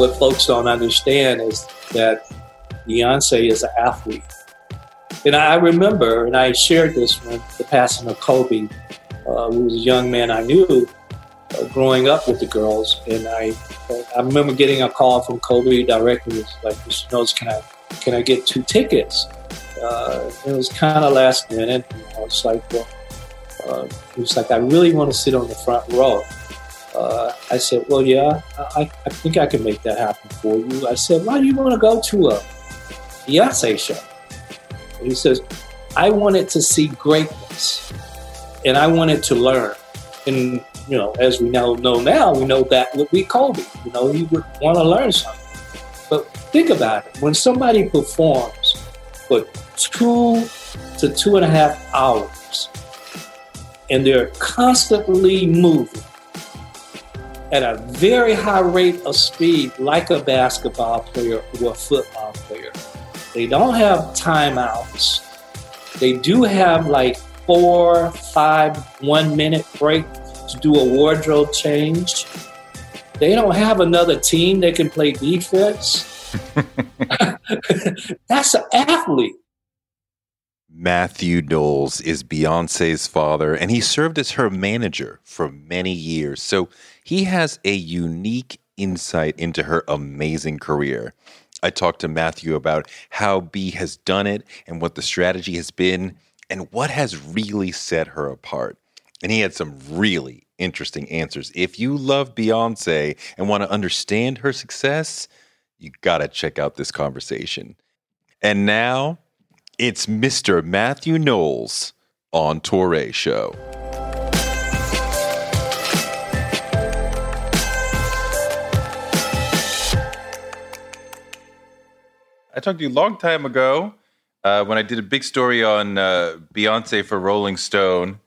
What folks don't understand is that Beyonce is an athlete. And I remember, and I shared this when the passing of Kobe, uh, who was a young man I knew uh, growing up with the girls. And I, I remember getting a call from Kobe directly. Like, Mr. Knowles, can I, can I get two tickets? Uh, it was kind of last minute. And I was like, well, uh, he was like, I really want to sit on the front row. Uh, I said, well, yeah, I, I think I can make that happen for you. I said, why do you want to go to a Beyonce show. And he says, I wanted to see greatness and I wanted to learn. And, you know, as we now know now, we know that would be Kobe. You know, he would want to learn something. But think about it. When somebody performs for two to two and a half hours and they're constantly moving at a very high rate of speed, like a basketball player or a football player, they don't have timeouts. They do have like four, five, one minute break to do a wardrobe change. They don't have another team that can play defense. That's an athlete. Matthew Knowles is Beyonce's father, and he served as her manager for many years. So he has a unique insight into her amazing career. I talked to Matthew about how B has done it and what the strategy has been and what has really set her apart. And he had some really interesting answers. If you love Beyonce and want to understand her success, you got to check out this conversation. And now it's Mr. Matthew Knowles on Touré Show. I talked to you a long time ago uh, when I did a big story on uh, Beyonce for Rolling Stone,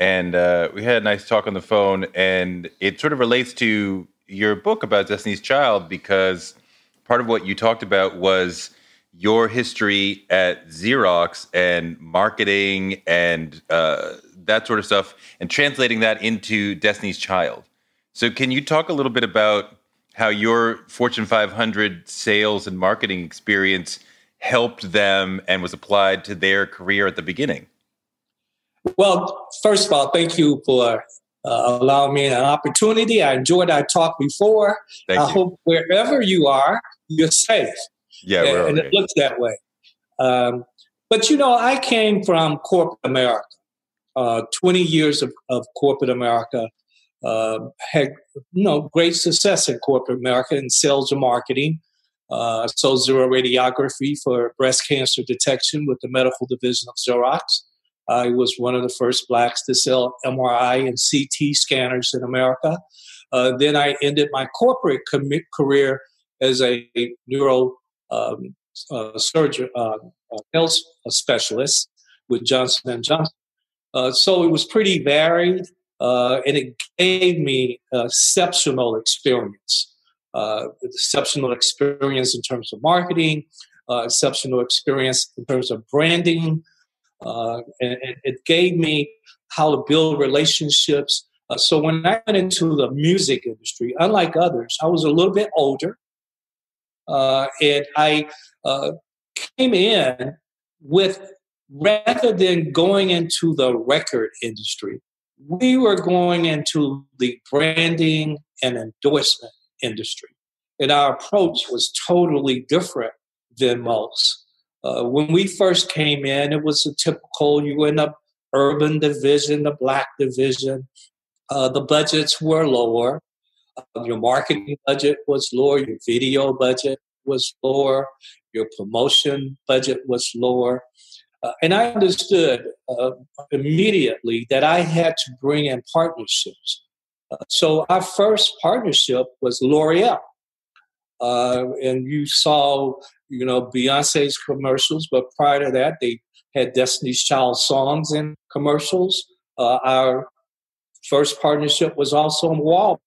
and uh, we had a nice talk on the phone. And it sort of relates to your book about Destiny's Child because part of what you talked about was your history at Xerox and marketing and uh, that sort of stuff, and translating that into Destiny's Child. So, can you talk a little bit about how your Fortune 500 sales and marketing experience helped them and was applied to their career at the beginning? Well, first of all, thank you for uh, allowing me an opportunity. I enjoyed our talk before. Thank I you. hope wherever you are, you're safe. Yeah, and, and it looks that way. Um, but you know, I came from corporate America. Uh, 20 years of, of corporate America uh, had you know great success in corporate America in sales and marketing. Uh, sold xeroradiography for breast cancer detection with the medical division of Xerox. I was one of the first blacks to sell MRI and CT scanners in America. Uh, then I ended my corporate com- career as a neuro um, uh, surgeon, uh, health specialist with Johnson and Johnson. Uh, so it was pretty varied, uh, and it gave me exceptional experience. Uh, exceptional experience in terms of marketing, uh, exceptional experience in terms of branding, and, and, it gave me how to build relationships. so when I went into the music industry, unlike others, I was a little bit older, and I came in with rather than going into the record industry, we were going into the branding and endorsement industry. And our approach was totally different than most. Uh, when we first came in, it was a typical, you in the urban division, the black division. Uh, the budgets were lower. Uh, your marketing budget was lower. Your video budget was lower. Your promotion budget was lower. Uh, and I understood uh, immediately that I had to bring in partnerships. Uh, so our first partnership was L'Oreal. Uh, and you saw, you know, Beyonce's commercials, but prior to that, they had Destiny's Child songs in commercials. Uh, our first partnership was also in Walmart.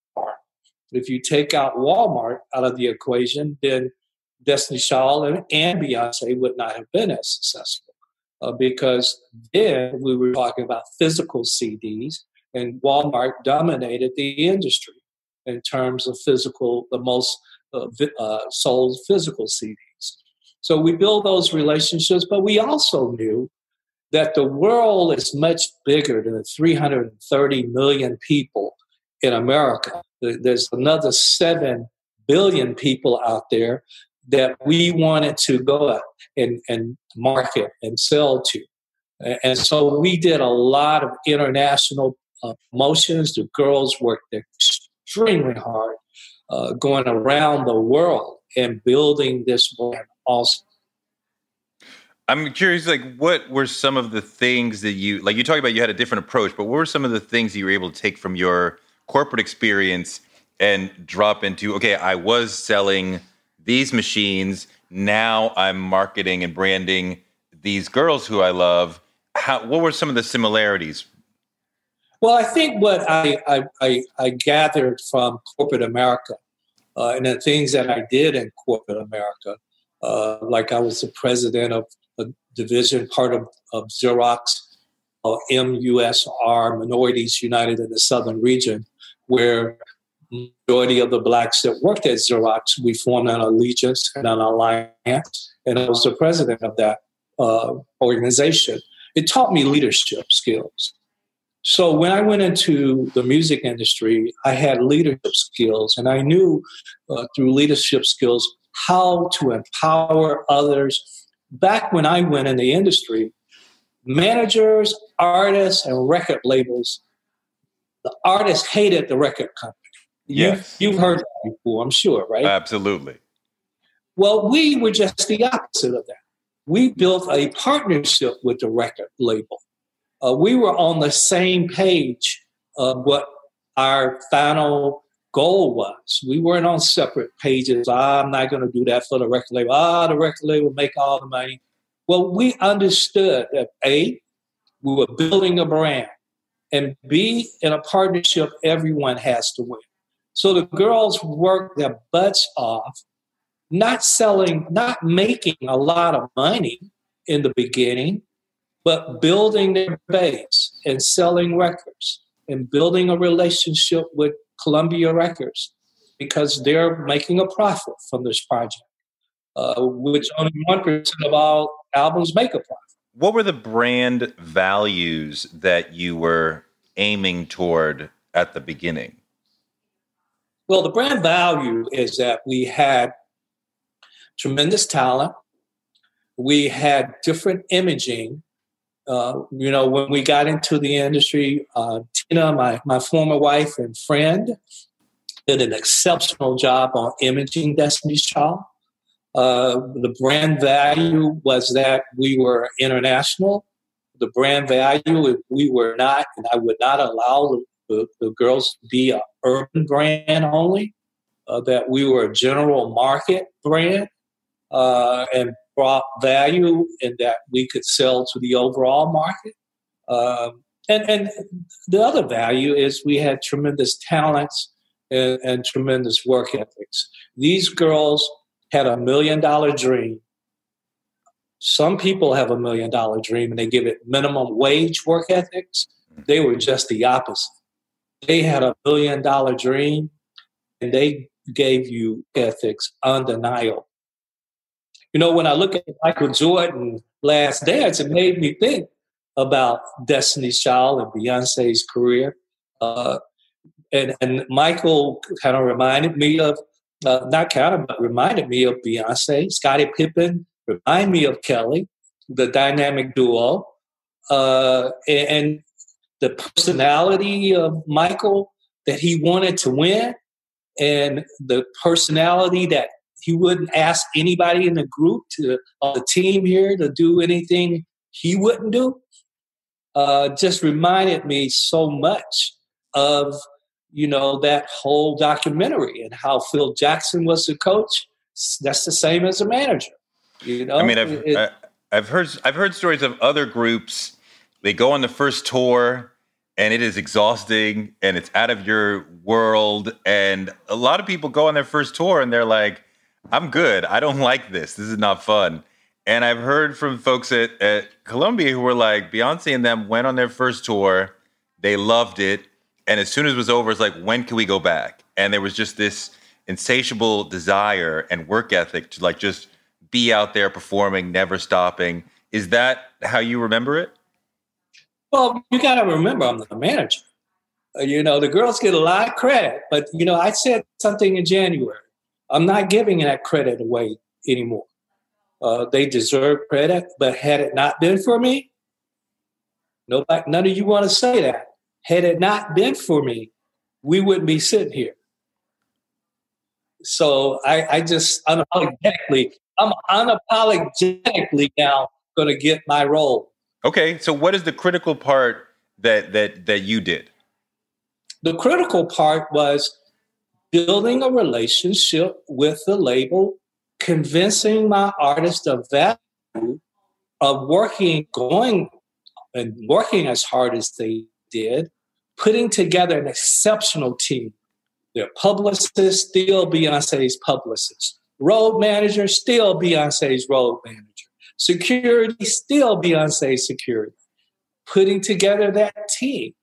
If you take out Walmart out of the equation, then Destiny's Child and, and Beyonce would not have been as successful uh, because then we were talking about physical CDs, and Walmart dominated the industry in terms of physical, the most uh, uh, sold physical CDs. So we build those relationships, but we also knew that the world is much bigger than the 330 million people in America. There's another 7 billion people out there that we wanted to go and, and market and sell to. And so we did a lot of international uh, promotions. The girls worked extremely hard uh, going around the world and building this brand also. I'm curious, like, what were some of the things that you, like, you talked about you had a different approach, but what were some of the things you were able to take from your corporate experience and drop into, okay, I was selling these machines. Now I'm marketing and branding these girls who I love. How, what were some of the similarities? Well, I think what I, I, I, I gathered from corporate America uh, and the things that I did in corporate America, uh, like I was the president of a division, part of, of Xerox, uh, MUSR, Minorities United in the Southern Region, where majority of the blacks that worked at Xerox, we formed an allegiance and an alliance, and I was the president of that uh, organization. It taught me leadership skills. So when I went into the music industry, I had leadership skills, and I knew uh, through leadership skills how to empower others. Back when I went in the industry, managers, artists, and record labels, the artists hated the record company Yes. You, have heard that before, I'm sure, right? Absolutely. Well, we were just the opposite of that. We built a partnership with the record label. Uh, we were on the same page of what our final goal was. We weren't on separate pages. Ah, I'm not going to do that for the record label. Ah, the record label make all the money. Well, we understood that A, we were building a brand, and B, in a partnership, everyone has to win. So the girls work their butts off, not selling, not making a lot of money in the beginning, but building their base and selling records and building a relationship with Columbia Records because they're making a profit from this project, uh, which only 1% of all albums make a profit. What were the brand values that you were aiming toward at the beginning? Well, the brand value is that we had tremendous talent. We had different imaging. Uh, you know, when we got into the industry, uh, Tina, my, my former wife and friend, did an exceptional job on imaging Destiny's Child. Uh, the brand value was that we were international. The brand value, if we were not, and I would not allow the, the girls to be an urban brand only, uh, that we were a general market brand uh, and brought value and that we could sell to the overall market. Um, and, and the other value is we had tremendous talents and, and tremendous work ethics. These girls had a million dollar dream. Some people have a million dollar dream and they give it minimum wage work ethics. They were just the opposite. They had a billion dollar dream and they gave you ethics undeniable. You know, when I look at Michael Jordan last dance, it made me think about Destiny's Child and Beyonce's career. Uh, and, and Michael kind of reminded me of, uh, not of, but reminded me of Beyonce. Scottie Pippen reminded me of Kelly, the dynamic duo. Uh, and, and the personality of Michael that he wanted to win and the personality that he wouldn't ask anybody in the group to on the team here to do anything he wouldn't do uh, just reminded me so much of you know that whole documentary and how Phil Jackson was the coach. That's the same as a manager. You know, I mean, I've it, I, I've heard I've heard stories of other groups. They go on the first tour and it is exhausting and it's out of your world. And a lot of people go on their first tour and they're like, I'm good. I don't like this. This is not fun. And I've heard from folks at, at Columbia who were like, Beyonce and them went on their first tour. They loved it. And as soon as it was over, it's like, when can we go back? And there was just this insatiable desire and work ethic to like just be out there performing, never stopping. Is that how you remember it? Well, you got to remember, I'm the manager. Uh, you know, the girls get a lot of credit, but you know, I said something in January. I'm not giving that credit away anymore. Uh, they deserve credit, but had it not been for me, nobody, none of you want to say that. Had it not been for me, we wouldn't be sitting here. So I, I just unapologetically, I'm unapologetically now going to get my role. Okay, so what is the critical part that that that you did? The critical part was building a relationship with the label, convincing my artist of value of working, going and working as hard as they did, putting together an exceptional team. Their publicist, still Beyonce's publicist. Road manager, still Beyonce's road manager Security, still Beyonce security. Putting together that team.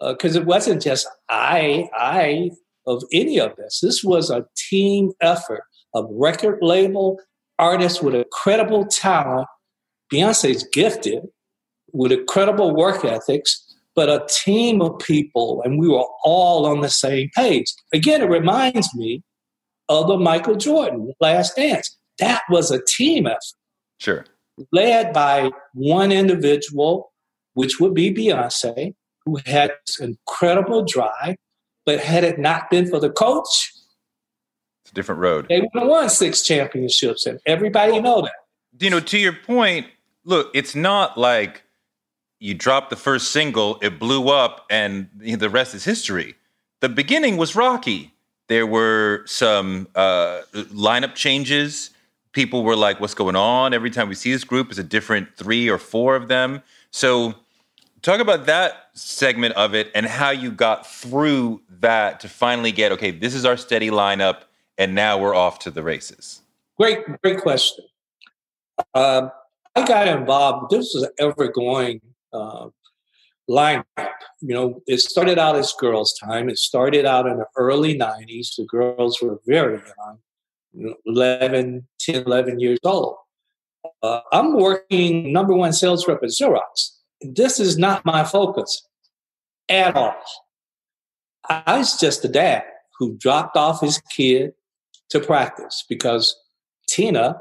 Because uh, it wasn't just I, I of any of this. This was a team effort of record label artists with incredible talent. Beyonce's gifted with incredible work ethics, but a team of people, and we were all on the same page. Again, it reminds me of the Michael Jordan Last Dance. That was a team effort. Sure. Led by one individual, which would be Beyonce, who had this incredible drive, but had it not been for the coach, it's a different road. They would have won six championships, and everybody know that. You know, to your point, look, it's not like you dropped the first single, it blew up, and the rest is history. The beginning was rocky. There were some uh, lineup changes people were like, what's going on? Every time we see this group, it's a different three or four of them. So, talk about that segment of it and how you got through that to finally get, okay, this is our steady lineup, and now we're off to the races. Great, great question. Um, I got involved. This was ever going uh, lineup. You know, it started out as Girls Tyme. It started out in the early 90s. The girls were very young. 11, 10, 11 years old. Uh, I'm working number one sales rep at Xerox. This is not my focus at all. I was just a dad who dropped off his kid to practice because Tina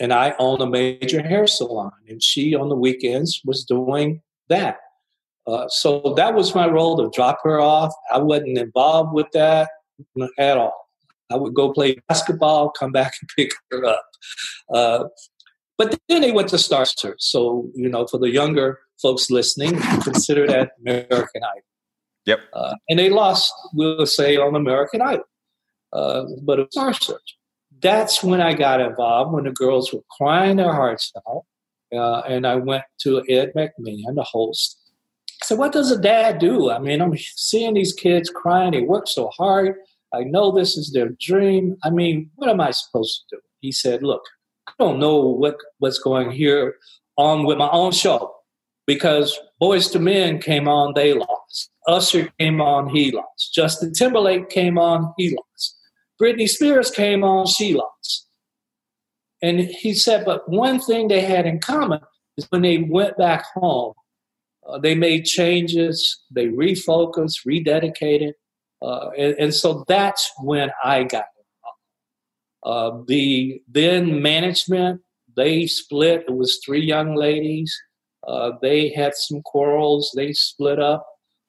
and I own a major hair salon, and she on the weekends was doing that. Uh, so that was my role to drop her off. I wasn't involved with that at all. I would go play basketball, come back and pick her up. Uh, but then they went to Star Search. So, you know, for the younger folks listening, consider that American Idol. Yep. Uh, and they lost, we'll say, on American Idol. Uh, but it was Star Search. That's when I got involved, when the girls were crying their hearts out. Uh, and I went to Ed McMahon, the host. I said, What does a dad do? I mean, I'm seeing these kids crying. They work so hard I know this is their dream. I mean, what am I supposed to do? He said, Look, I don't know what, what's going here on with my own show because Boyz II Men came on, they lost. Usher came on, he lost. Justin Timberlake came on, he lost. Britney Spears came on, she lost. And he said, but one thing they had in common is when they went back home, Uh, they made changes, they refocused, rededicated. Uh, and, and, so that's when I got involved. Uh, the then management, they split. It was three young ladies. Uh, they had some quarrels. They split up.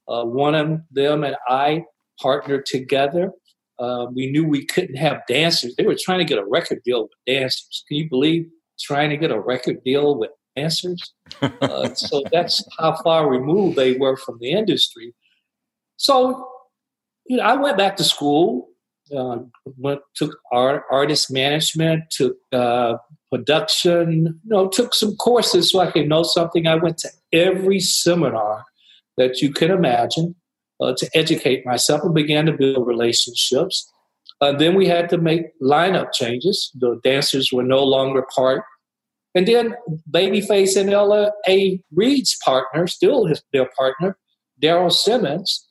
Uh, one of them and I partnered together. Uh, we knew we couldn't have dancers. They were trying to get a record deal with dancers. Can you believe trying to get a record deal with dancers? Uh, so that's how far removed they were from the industry. So, you know, I went back to school. Uh, went took art, artist management, took uh, production. You know, took some courses so I could know something. I went to every seminar that you can imagine uh, to educate myself and began to build relationships. Uh, then we had to make lineup changes. The dancers were no longer part. And then Babyface and Ella A. Reid's partner, still his, their partner, Daryl Simmons,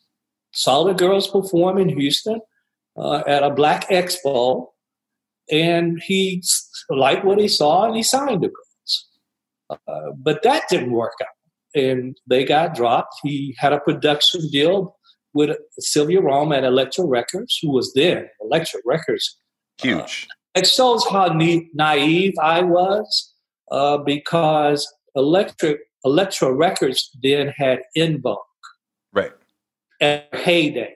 saw the girls perform in Houston uh, at a Black Expo. And he liked what he saw and he signed the girls. Uh, but that didn't work out and they got dropped. He had a production deal with Sylvia Rhone at Elektra Records, who was then Elektra Records. Huge. Uh, it shows how na- naive I was uh, because Electric Elektra Records then had En Vogue. Right. At heyday.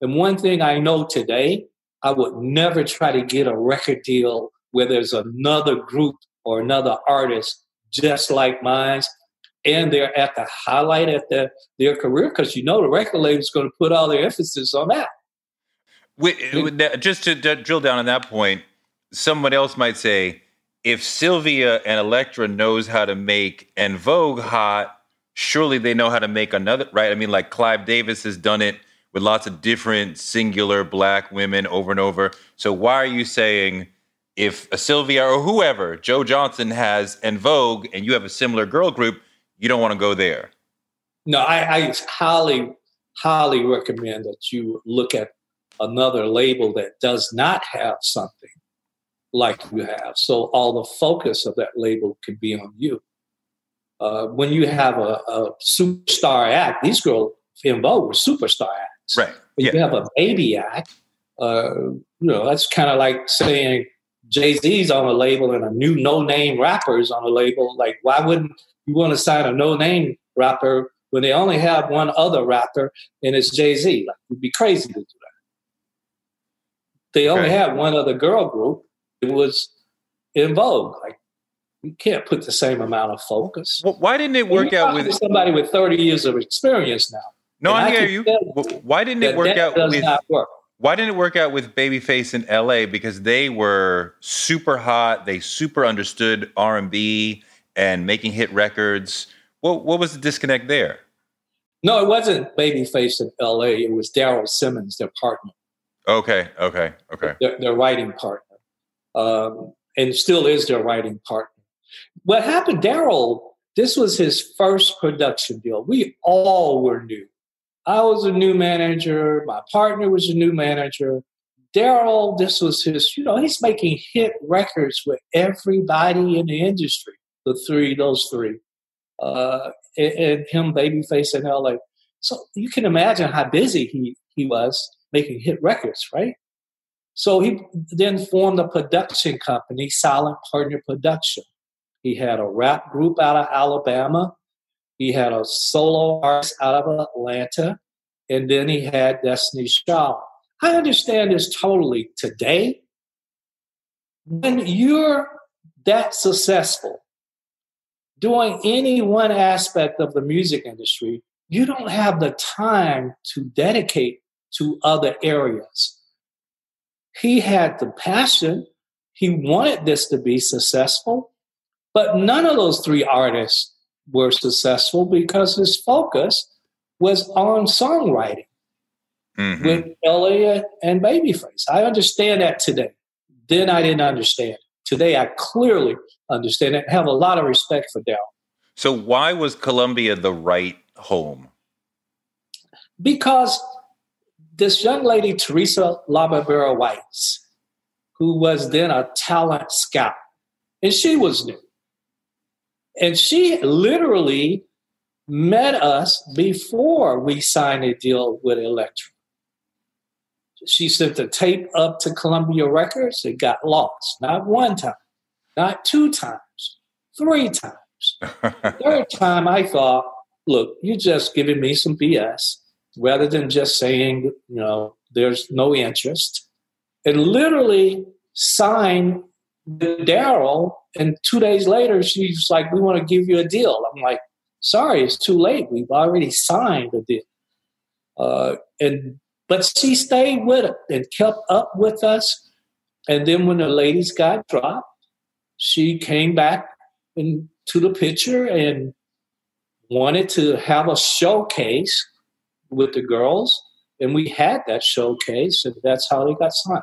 And one thing I know today, I would never try to get a record deal where there's another group or another artist just like mine and they're at the highlight of the, their career because you know the record label is going to put all their emphasis on that. just to drill down on that point, someone else might say, if Sylvia and Elektra knows how to make En Vogue hot, surely they know how to make another, right? I mean, like Clive Davis has done it with lots of different singular black women over and over. So why are you saying if a Sylvia or whoever, Joe Johnson has En Vogue and you have a similar girl group, you don't want to go there. No, I, I highly, highly recommend that you look at another label that does not have something like you have. So all the focus of that label can be on you. Uh, when you have a, a, superstar act, these girls En Vogue were superstar acts. Right. When yeah. you have a baby act, uh, you know, that's kind of like saying Jay Z's on a label and a new no name rapper's on a label. Like, why wouldn't you want to sign a no name rapper when they only have one other rapper and it's Jay Z. Like, it'd be crazy to do that. They only okay. had one other girl group. It was En Vogue. Like, you can't put the same amount of focus. Well, why didn't it work out with somebody with 30 years of experience now? No, I hear you. Why didn't it work out with? Work. Why didn't it work out with Babyface in L.A. Because they were super hot. They super understood R and B and making hit records. What what was the disconnect there? No, it wasn't Babyface in L.A. It was Daryl Simmons, their partner. Okay, okay, okay. Their, their writing partner, um, and still is their writing partner. What happened, Daryl? This was his first production deal. We all were new. I was a new manager. My partner was a new manager. Daryl, this was his, you know, he's making hit records with everybody in the industry the three, those three, uh, and, and him, Babyface in LA. So you can imagine how busy he, he was making hit records, right? So he then formed a production company, Silent Partner Production. He had a rap group out of Alabama. He had a solo artist out of Atlanta. And then he had Destiny's Child. I understand this totally today. When you're that successful, doing any one aspect of the music industry, you don't have the time to dedicate to other areas. He had the passion, he wanted this to be successful, but none of those three artists were successful because his focus was on songwriting mm-hmm. with Elliott and Babyface. I understand that today. Then I didn't understand. Today I clearly understand it, have a lot of respect for Dell. So, why was Columbia the right home? Because this young lady, Teresa LaBarbera Whites, who was then a talent scout, and she was new. And she literally met us before we signed a deal with Elektra. She sent the tape up to Columbia Records. It got lost. Not one time, not two times, three times. Third time, I thought, look, you're just giving me some BS rather than just saying, you know, there's no interest. And literally signed Daryl, and two days later, she's like, we want to give you a deal. I'm like, sorry, it's too late. We've already signed a deal. Uh, and but she stayed with it and kept up with us. And then when the ladies got dropped, she came back into the picture and wanted to have a showcase with the girls. And we had that showcase, and that's how they got signed.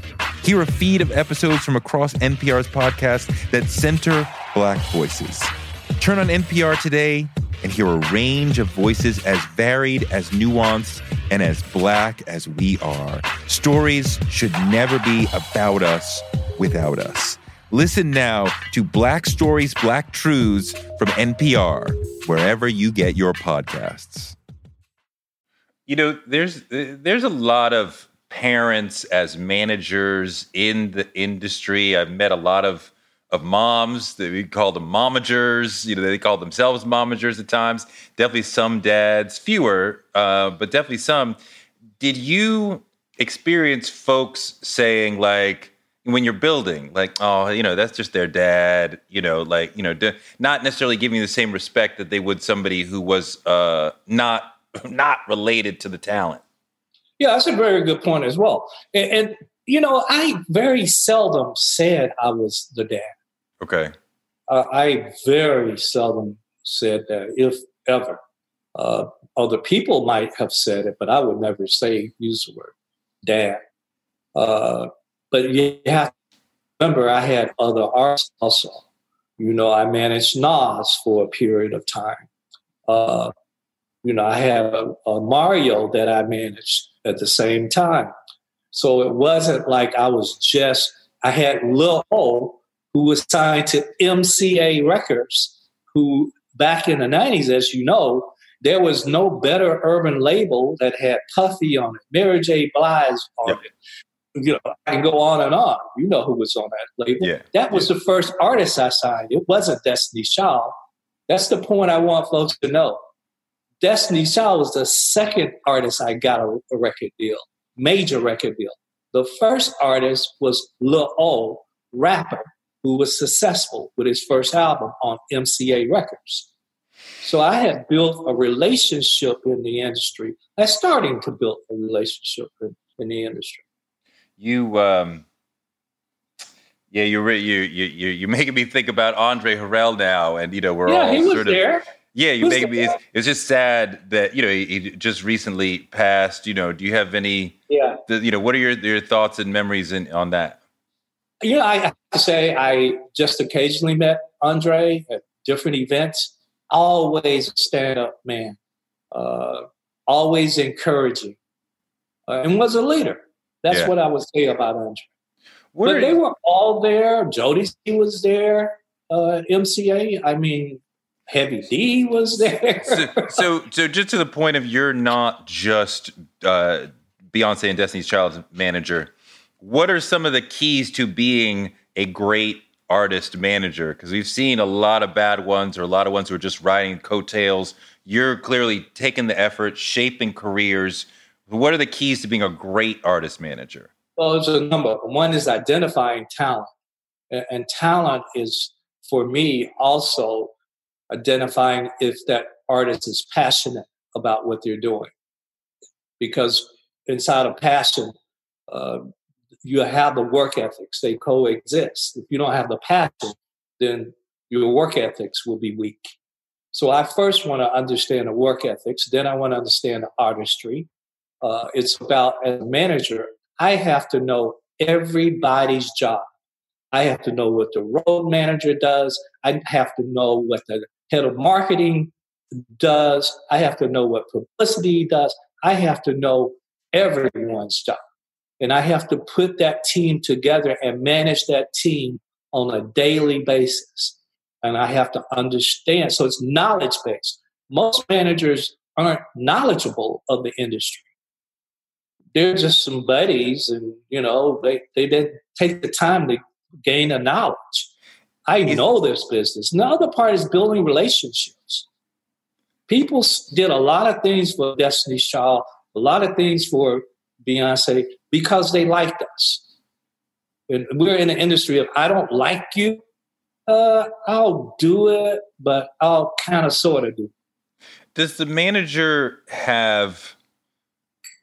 Hear a feed of episodes from across NPR's podcast that center Black voices. Turn on NPR today and hear a range of voices as varied, as nuanced, and as Black as we are. Stories should never be about us without us. Listen now to Black Stories, Black Truths from NPR, wherever you get your podcasts. You know, there's there's a lot of parents as managers in the industry. I've met a lot of of moms that we call them momagers. You know, they call themselves momagers at times. Definitely some dads, fewer, uh, but definitely some. Did you experience folks saying like when you're building, like, oh, you know, that's just their dad. You know, like, you know, not necessarily giving the same respect that they would somebody who was uh, not not related to the talent. Yeah, that's a very good point as well. And, and, you know, I very seldom said I was the dad. Okay. Uh, I very seldom said that, if ever. Uh, other people might have said it, but I would never say use the word dad. Uh, but you have to remember, I had other arts also. You know, I managed Nas for a period of time. Uh, you know, I have a, a Mario that I managed at the same time. So it wasn't like I was just I had Lil O, who was signed to MCA Records, who back in the 90s, as you know, there was no better urban label that had Puffy on it, Mary J. Blige on yep. it. You know, I can go on and on. You know who was on that label. Yeah. That was yeah. the first artist I signed. It wasn't Destiny Child. That's the point I want folks to know. Destiny Child was the second artist I got a, a record deal, major record deal. The first artist was Lil O, rapper, who was successful with his first album on MCA Records. So I had built a relationship in the industry. I starting to build a relationship in, in the industry. You, um, yeah, you're you you you you're making me think about Andre Harrell now, and you know we're yeah, all he was sort of there. Yeah, you make me. It's, it's, just sad that you know he, he, just recently passed. You know, do you have any? Yeah. The, you know, what are your your thoughts and memories in, on that? You know, I have to say I just occasionally met Andre at different events. Always a stand up man, uh, always encouraging, uh, and was a leader. That's yeah. what I would say about Andre. What but they were all there. Jodeci was there. Uh, MCA. I mean, Heavy D was there. so, so, so, just to the point of you're not just uh, Beyonce and Destiny's Child's manager. What are some of the keys to being a great artist manager? Because we've seen a lot of bad ones or a lot of ones who are just riding coattails. You're clearly taking the effort, shaping careers. What are the keys to being a great artist manager? Well, there's a number. One is identifying talent, and talent is for me also identifying if that artist is passionate about what they're doing. Because inside of passion, uh, you have the work ethics, they coexist. If you don't have the passion, then your work ethics will be weak. So I first want to understand the work ethics, then I want to understand the artistry. Uh, it's about, as a manager, I have to know everybody's job. I have to know what the road manager does. I have to know what the head of marketing does. I have to know what publicity does. I have to know everyone's job. And I have to put that team together and manage that team on a daily basis. And I have to understand. So it's knowledge based. Most managers aren't knowledgeable of the industry. They're just some buddies, and you know, they, they didn't take the time to gain a knowledge. I know this business. The other part is building relationships. People did a lot of things for Destiny's Child, a lot of things for Beyonce because they liked us. And we're in the industry of I don't like you, uh, I'll do it, but I'll kind of sort of do. It. Does the manager have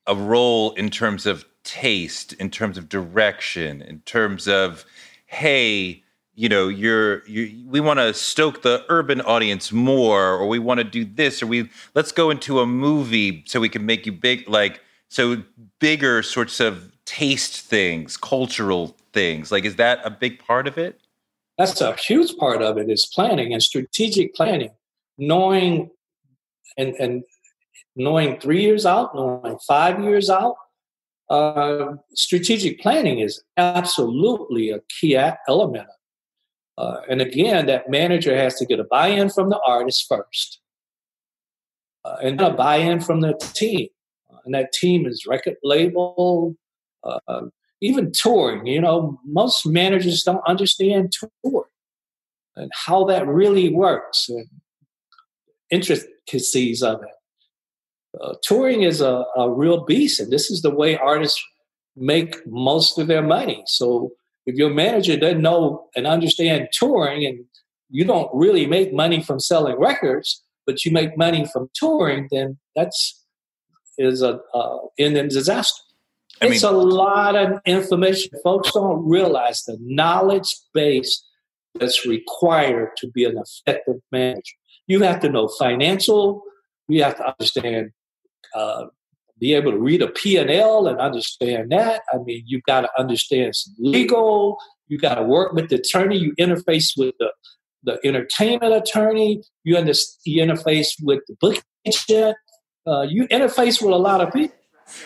a role in terms of taste, in terms of direction, in terms of, hey, you know you're you, we want to stoke the urban audience more or we want to do this or we let's go into a movie so we can make you big like so bigger sorts of taste things cultural things. Like is that a big part of it? That's a huge part of it is planning and strategic planning. Knowing and and knowing three years out knowing five years out uh, strategic planning is absolutely a key element uh, and again, that manager has to get a buy in from the artist first, uh, and a buy in from the team. Uh, and that team is record label, uh, even touring. You know, most managers don't understand touring and how that really works and intricacies of it. Uh, touring is a, a real beast, and this is the way artists make most of their money. So if your manager doesn't know and understand touring and you don't really make money from selling records, but you make money from touring, then that's is a uh, in a disaster. I it's mean, a lot of information. Folks don't realize the knowledge base that's required to be an effective manager. You have to know financial. You have to understand uh, be able to read a P&L and understand that. I mean, you've got to understand some legal. You got to work with the attorney. You interface with the, the entertainment attorney. You, under, you interface with the book agent. Uh, you interface with a lot of people.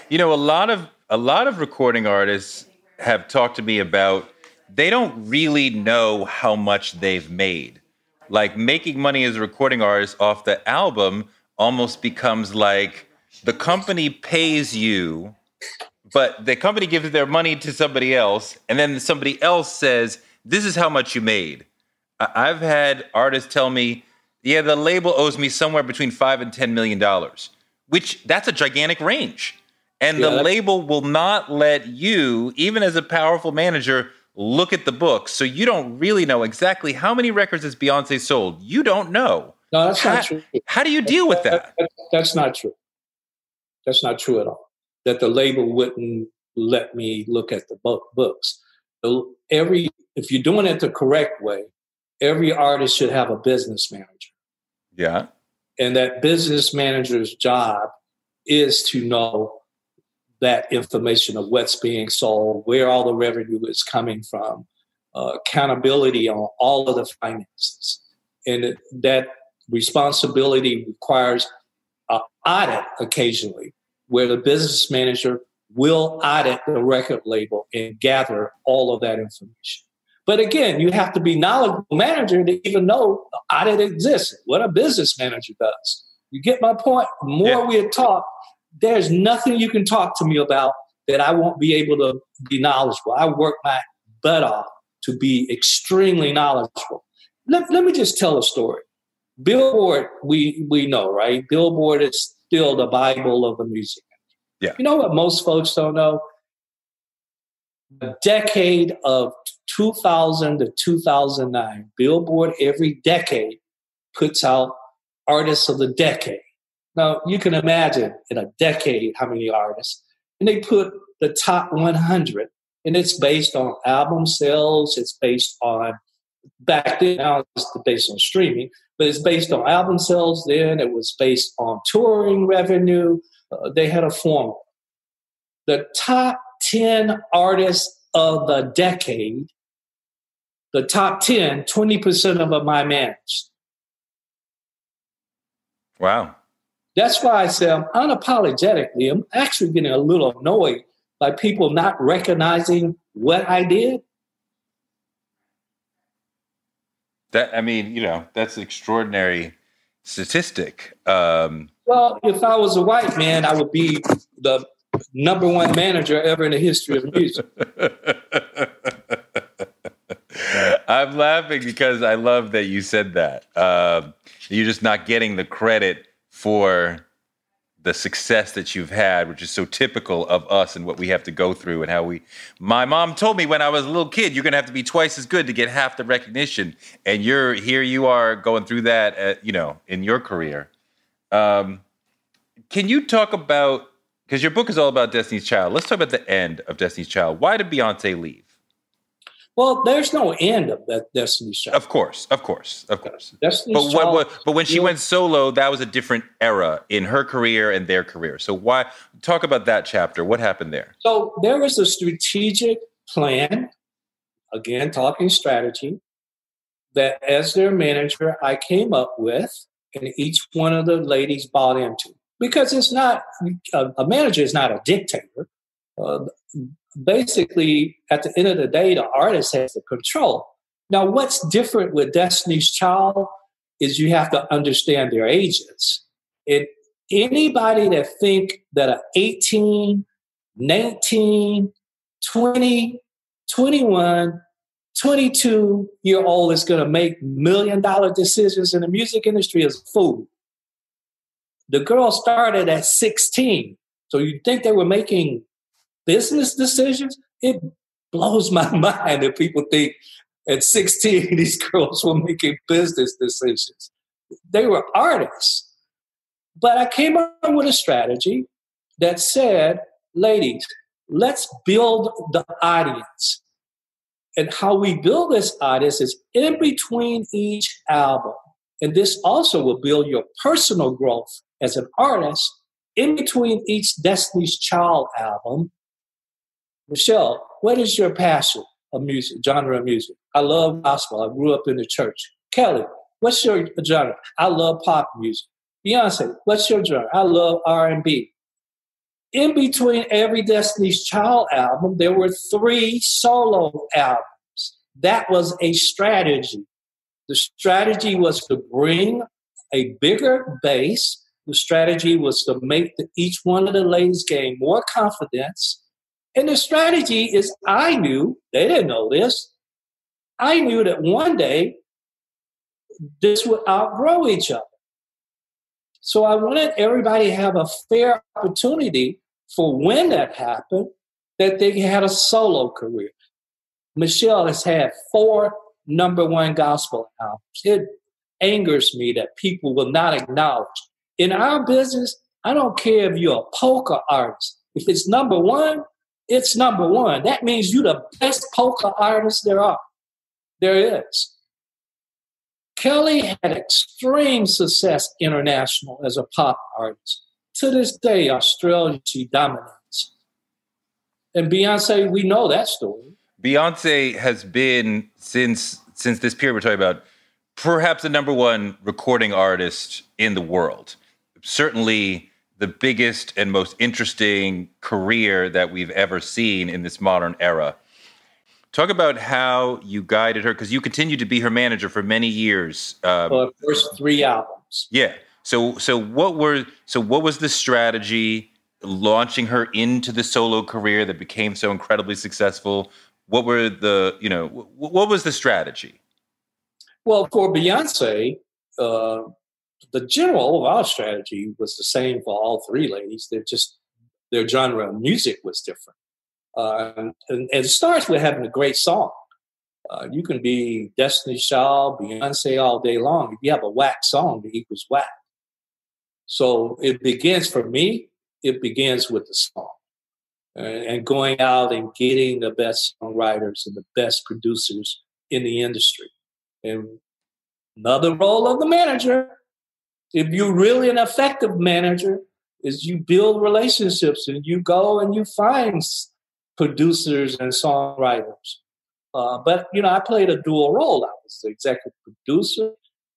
You know, a lot of a lot of recording artists have talked to me about they don't really know how much they've made. Like making money as a recording artist off the album almost becomes like the company pays you, but the company gives their money to somebody else, and then somebody else says, This is how much you made. I've had artists tell me, Yeah, the label owes me somewhere between five and ten million dollars, which that's a gigantic range. And yeah, the label will not let you, even as a powerful manager, look at the books. So you don't really know exactly how many records has Beyonce sold. You don't know. No, that's how, not true. How do you deal with that? that? That's not true. That's not true at all. That the label wouldn't let me look at the book, books. Every if you're doing it the correct way, every artist should have a business manager. Yeah. And that business manager's job is to know that information of what's being sold, where all the revenue is coming from, uh, accountability on all of the finances. And that responsibility requires an audit occasionally, where the business manager will audit the record label and gather all of that information. But again, you have to be knowledgeable manager to even know audit exists, what a business manager does. You get my point? The more yeah. we talk, there's nothing you can talk to me about that I won't be able to be knowledgeable. I work my butt off to be extremely knowledgeable. Let, let me just tell a story. Billboard, we we know, right? Billboard is still the Bible of the music. Yeah. You know what most folks don't know? The decade of 2000 to 2009, Billboard every decade puts out artists of the decade. Now, you can imagine in a decade how many artists. And they put the top 100, and it's based on album sales, it's based on, back then, now it's based on streaming, but it's based on album sales then, it was based on touring revenue. Uh, they had a formula. The top 10 artists of the decade, the top 10, 20% of them I managed. Wow. That's why I say I'm unapologetically, I'm actually getting a little annoyed by people not recognizing what I did. That I mean, you know, that's an extraordinary statistic. Um, well, if I was a white man, I would be the number one manager ever in the history of music. I'm laughing because I love that you said that. Uh, you're just not getting the credit for the success that you've had, which is so typical of us and what we have to go through and how we. My mom told me when I was a little kid, you're going to have to be twice as good to get half the recognition, and you're here. You are going through that, at, you know, in your career. Um, can you talk about because your book is all about Destiny's Child? Let's talk about the end of Destiny's Child. Why did Beyonce leave? Well, there's no end of that Destiny's Child. Of course, of course, of course. Destiny's but, Child, what, but when she went solo, that was a different era in her career and their career. So why talk about that chapter? What happened there? So there was a strategic plan, again talking strategy, that as their manager I came up with, and each one of the ladies bought into. Because it's not a, a manager is not a dictator. Uh, basically, at the end of the day, the artist has the control. Now, what's different with Destiny's Child is you have to understand their ages. And anybody that think that an 18, 19, 20, 21, 22 year old is going to make million dollar decisions in the music industry is fool. The girl started at 16. So you think they were making business decisions, it blows my mind that people think at 16 these girls were making business decisions. They were artists. But I came up with a strategy that said, ladies, let's build the audience. And how we build this audience is in between each album. And this also will build your personal growth as an artist in between each Destiny's Child album Michelle, what is your passion of music, genre of music? I love gospel. I grew up in the church. Kelly, what's your genre? I love pop music. Beyonce, what's your genre? I love R&B. In between every Destiny's Child album, there were three solo albums. that was a strategy. The strategy was to bring a bigger base. The strategy was to make the, each one of the ladies gain more confidence. And the strategy is I knew, they didn't know this, I knew that one day this would outgrow each other. So I wanted everybody to have a fair opportunity for when that happened, that they had a solo career. Michelle has had four number one gospel albums. It angers me that people will not acknowledge. In our business, I don't care if you're a polka artist. If it's number one, it's number one. That means you're the best polka artist there are. There is. Kelly had extreme success international as a pop artist. To this day, Australia, she dominates. And Beyonce, we know that story. Beyonce has been since since this period we're talking about, perhaps the number one recording artist in the world. Certainly the biggest and most interesting career that we've ever seen in this modern era. Talk about how you guided her because you continued to be her manager for many years. Um, for the first three albums. Yeah. So so what were so what was the strategy launching her into the solo career that became so incredibly successful? What were the you know what was the strategy? Well, for Beyonce, uh, the general overall strategy was the same for all three ladies. They're just their genre of music was different. Uh, and, and, it starts with having a great song. Uh, you can be Destiny Child, Beyonce all day long. If you have a whack song, it equals whack. So it begins for me, it begins with the song. and going out and getting the best songwriters and the best producers in the industry. And another role of the manager, if you're really an effective manager, is you build relationships and you go and you find producers and songwriters. Uh, but you know, I played a dual role. I was the executive producer,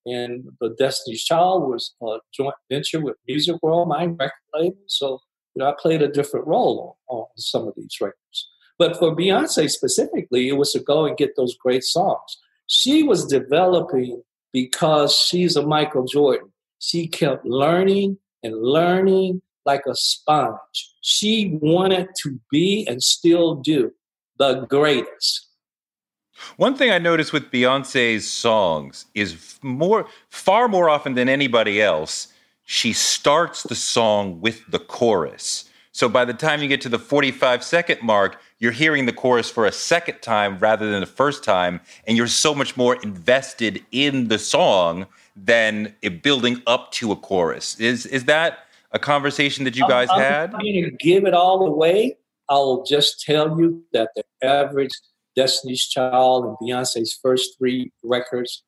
and the Destiny's Child was a joint venture with Music World, my record label. So you know, I played a different role on, on some of these records. But for Beyonce specifically, it was to go and get those great songs. She was developing because she's a Michael Jordan. She kept learning and learning like a sponge. She wanted to be and still do the greatest. One thing I noticed with Beyonce's songs is more, far more often than anybody else, she starts the song with the chorus. So by the time you get to the 45 second mark, you're hearing the chorus for a second time rather than the first time, and you're so much more invested in the song than it building up to a chorus. Is is that a conversation that you guys I'm, had? I'm going to give it all away. I'll just tell you that the average Destiny's Child and Beyonce's first three records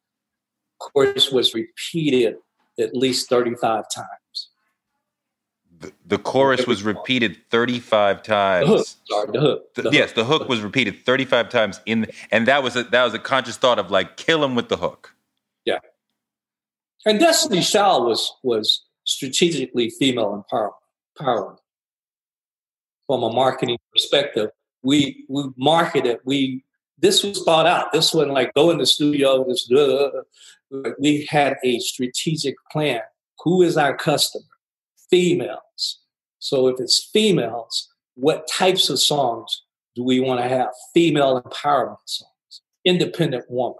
chorus was repeated at least 35 times. The, the chorus was repeated 35 times. The hook, sorry, the hook. The, yes, the hook was repeated 35 times in and that was a, that was a conscious thought of like kill him with the hook. And Destiny's Child was was strategically female empowerment. From a marketing perspective, we we marketed. We this was thought out. This wasn't like go in the studio. This we had a strategic plan. Who is our customer? Females. So if it's females, what types of songs do we want to have? Female empowerment songs. Independent woman.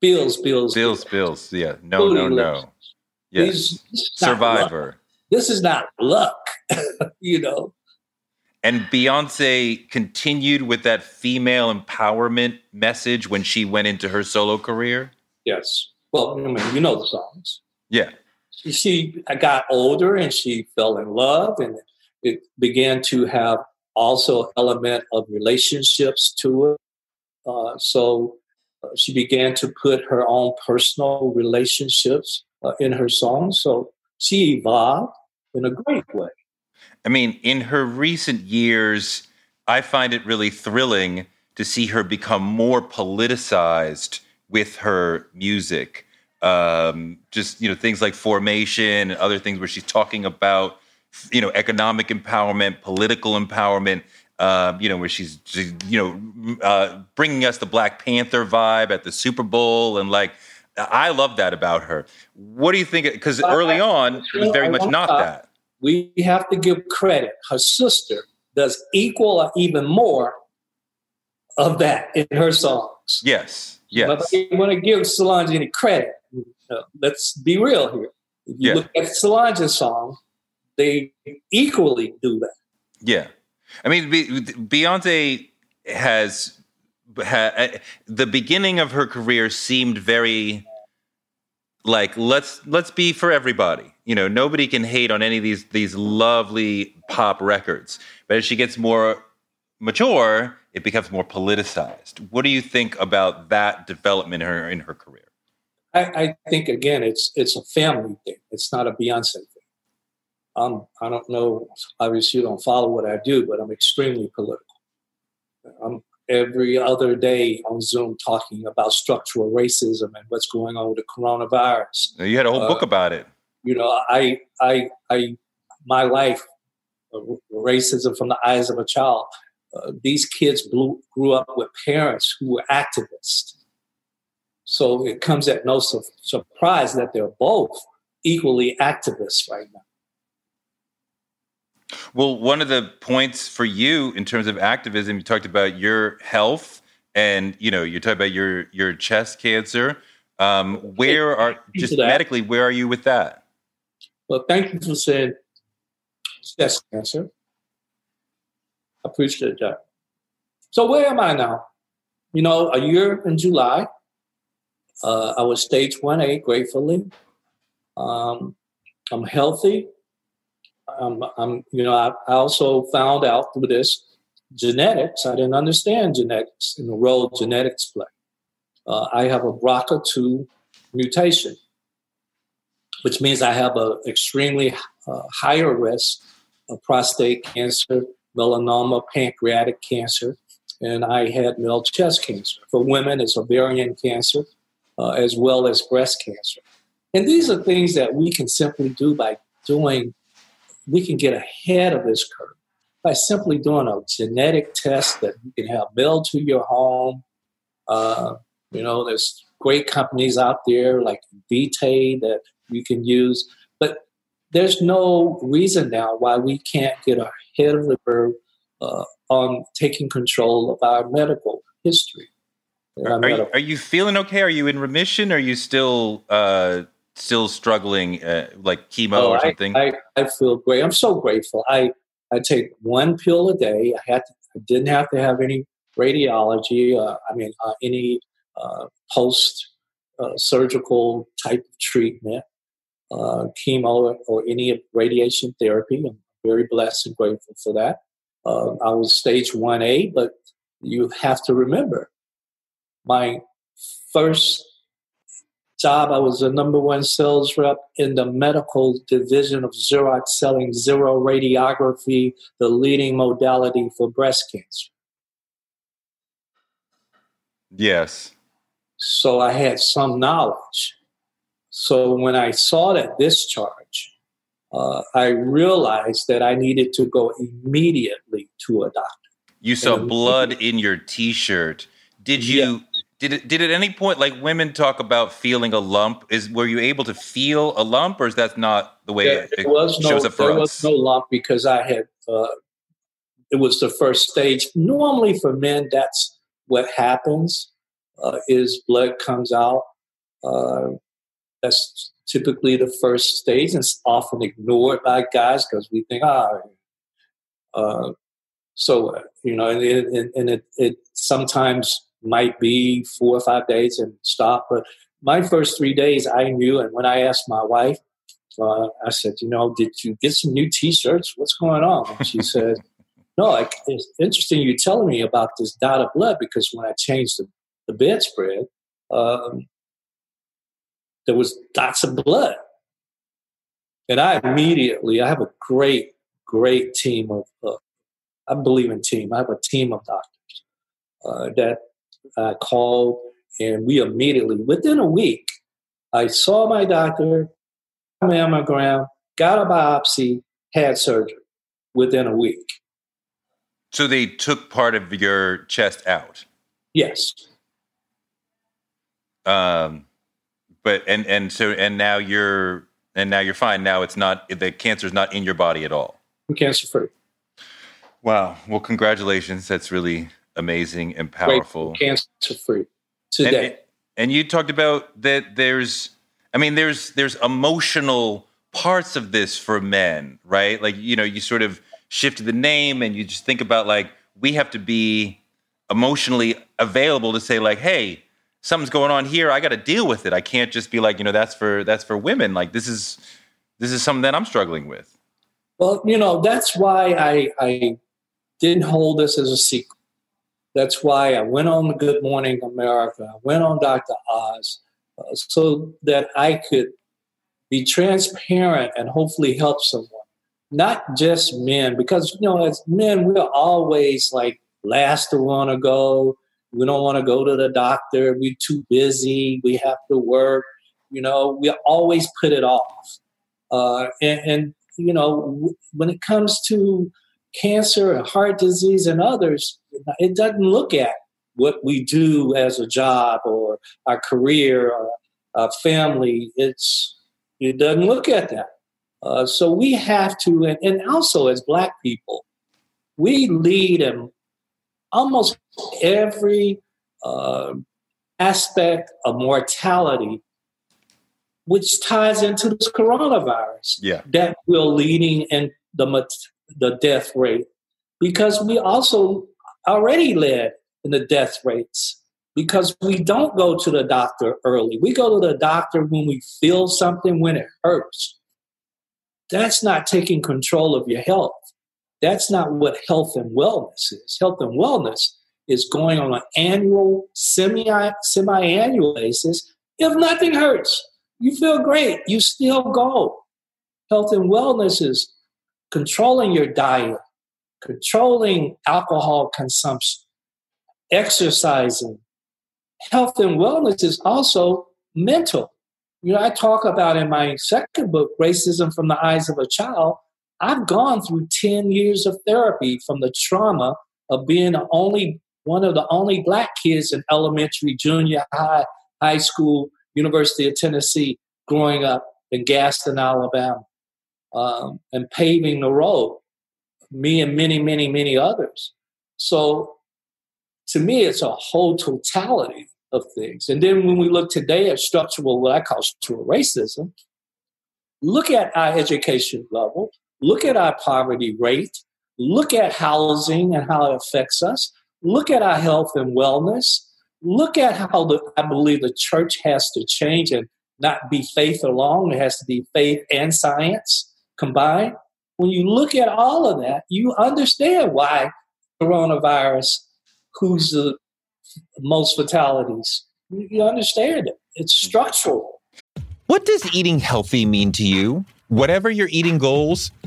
Bills, bills, bills, bills. Yeah. No, no, no. Yes. Survivor. This is not luck, you know. And Beyonce continued with that female empowerment message when she went into her solo career. Yes. Well, I mean, you know the songs. Yeah. She, she I got older and she fell in love, and it began to have also element of relationships to it. Uh, so she began to put her own personal relationships uh, in her songs. So she evolved in a great way. I mean, in her recent years, I find it really thrilling to see her become more politicized with her music. Um, just you know, things like formation and other things where she's talking about you know economic empowerment, political empowerment. Uh, you know, where she's, she's you know, uh, bringing us the Black Panther vibe at the Super Bowl, and like, I love that about her. What do you think? Because early on, it was very much not that. We have to give credit. Her sister does equal or even more of that in her songs. Yes, yes. But I want to give Solange any credit. Let's be real here. If you yeah. look at Solange's song, they equally do that. Yeah. I mean, Beyonce has, ha, uh, the beginning of her career seemed very like let's let's be for everybody. You know, nobody can hate on any of these these lovely pop records. But as she gets more mature, it becomes more politicized. What do you think about that development in her in her career? I, I think again, it's it's a family thing. It's not a Beyonce thing. Um, I don't know. Obviously, you don't follow what I do, but I'm extremely political. I'm every other day on Zoom talking about structural racism and what's going on with the coronavirus. You had a whole uh, book about it. You know, I, I, I, my life, uh, racism from the eyes of a child. Uh, these kids blew, grew up with parents who were activists. So it comes at no su- surprise that they're both equally activists right now. Well, one of the points for you in terms of activism, you talked about your health, and you know, you talked about your your chest cancer. Um, where are just medically, where are you with that? Well, thank you for saying chest cancer. I appreciate that. So where am I now? You know, a year in July, uh, I was stage one A, gratefully. Um, I'm healthy um, I'm, you know, I, I also found out through this genetics. I didn't understand genetics and the role genetics play. Uh, I have a BRCA2 mutation, which means I have an extremely uh, higher risk of prostate cancer, melanoma, pancreatic cancer, and I had male chest cancer. For women, it's ovarian cancer uh, as well as breast cancer. And these are things that we can simply do by doing we can get ahead of this curve by simply doing a genetic test that you can have mailed to your home. Uh, you know, there's great companies out there like Invitae that you can use, but there's no reason now why we can't get ahead of the curve uh, on taking control of our medical history. Are, medical. you, are, you, feeling okay? Are you in remission? Are you still uh, still struggling, uh, like chemo oh, or something? I, I, I, feel great. I'm so grateful. I, I take one pill a day. I had to, I didn't have to have any radiology. Uh, I mean, uh, any uh, post uh, surgical type of treatment, uh, chemo or any radiation therapy. I'm very blessed and grateful for that. I was stage 1A, but you have to remember my first job. I was the number one sales rep in the medical division of Xerox, selling xeroradiography, the leading modality for breast cancer. Yes. So I had some knowledge. So when I saw that discharge, uh, I realized that I needed to go immediately to a doctor. You saw blood in your T-shirt. Did you yeah. Did it, did at any point like women talk about feeling a lump? Is were you able to feel a lump, or is that not the way there, it was shows no, up for there us? was no lump because I had uh, it was the first stage. Normally for men, that's what happens: uh, is blood comes out. Uh, that's typically the first stage, and it's often ignored by guys because we think, ah. Uh, so you know, and, and, and it, it sometimes might be four or five days and stop. But my first three days, I knew. And when I asked my wife, uh, I said, you know, did you get some new T-shirts? What's going on? And she said, no, like, it's interesting you telling me about this dot of blood because when I changed the, the bedspread, um, there was dots of blood. And I immediately, I have a great, great team of, uh, I believe in team. I have a team of doctors uh, that uh, called, and we immediately, within a week, I saw my doctor, mammogram, got a biopsy, had surgery within a week. So they took part of your chest out. Yes. Um, but and and so and now you're and now you're fine. Now it's not the cancer's not in your body at all. I'm cancer free. Wow. Well, congratulations. That's really amazing and powerful. Cancer free today. And, and you talked about that. There's, I mean, there's there's emotional parts of this for men, right? Like you know, you sort of shift the name and you just think about like we have to be emotionally available to say like, hey, something's going on here. I got to deal with it. I can't just be like, you know, that's for that's for women. Like this is this is something that I'm struggling with. Well, you know, that's why I I didn't hold this as a secret. That's why I went on Good Morning America. I went on Dr. Oz uh, so that I could be transparent and hopefully help someone. Not just men, because you know, as men, we're always like last to want to go. We don't want to go to the doctor. We're too busy. We have to work. You know, we always put it off. Uh, and, and, you know, when it comes to cancer and heart disease and others, it doesn't look at what we do as a job or our career or our family. It's it doesn't look at that. Uh, so we have to, and, and also as Black people, we lead in almost every uh, aspect of mortality, which ties into this coronavirus. Yeah, that we're leading in the the death rate because we also already led in the death rates because we don't go to the doctor early. We go to the doctor when we feel something, when it hurts. That's not taking control of your health. That's not what health and wellness is. Health and wellness is going on an annual, semi annual basis. If nothing hurts, you feel great, you still go. Health and wellness is controlling your diet, controlling alcohol consumption, exercising. Health and wellness is also mental. You know, I talk about in my second book, Racism from the Eyes of a Child. I've gone through 10 years of therapy from the trauma of being only one of the only black kids in elementary, junior high, high school, University of Tennessee, growing up in Gadsden, Alabama um, and paving the road, me and many, many, many others. So to me, it's a whole totality of things. And then when we look today at structural, what I call structural racism, look at our education level, look at our poverty rate, look at housing and how it affects us, look at our health and wellness, look at how the, I believe the church has to change and not be faith alone, it has to be faith and science combined, when you look at all of that, you understand why coronavirus, who's the most fatalities. You understand it. It's structural. What does eating healthy mean to you? Whatever your eating goals,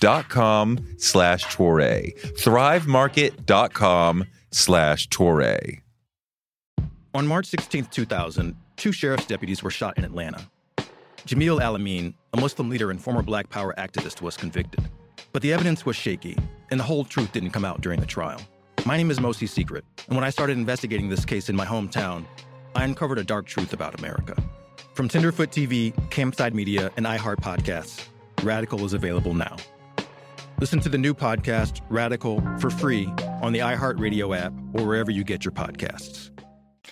slash Toure. Thrivemarket.com slash Toure. On March 16, 2000, two sheriff's deputies were shot in Atlanta. Jamil Al-Amin, a Muslim leader and former Black Power activist, was convicted. But the evidence was shaky, and the whole truth didn't come out during the trial. My name is Mosi Secret, and when I started investigating this case in my hometown, I uncovered a dark truth about America. From Tenderfoot TV, Campside Media, and iHeart Podcasts, Radical is available now. Listen to the new podcast, Radical, for free on the iHeartRadio app, or wherever you get your podcasts.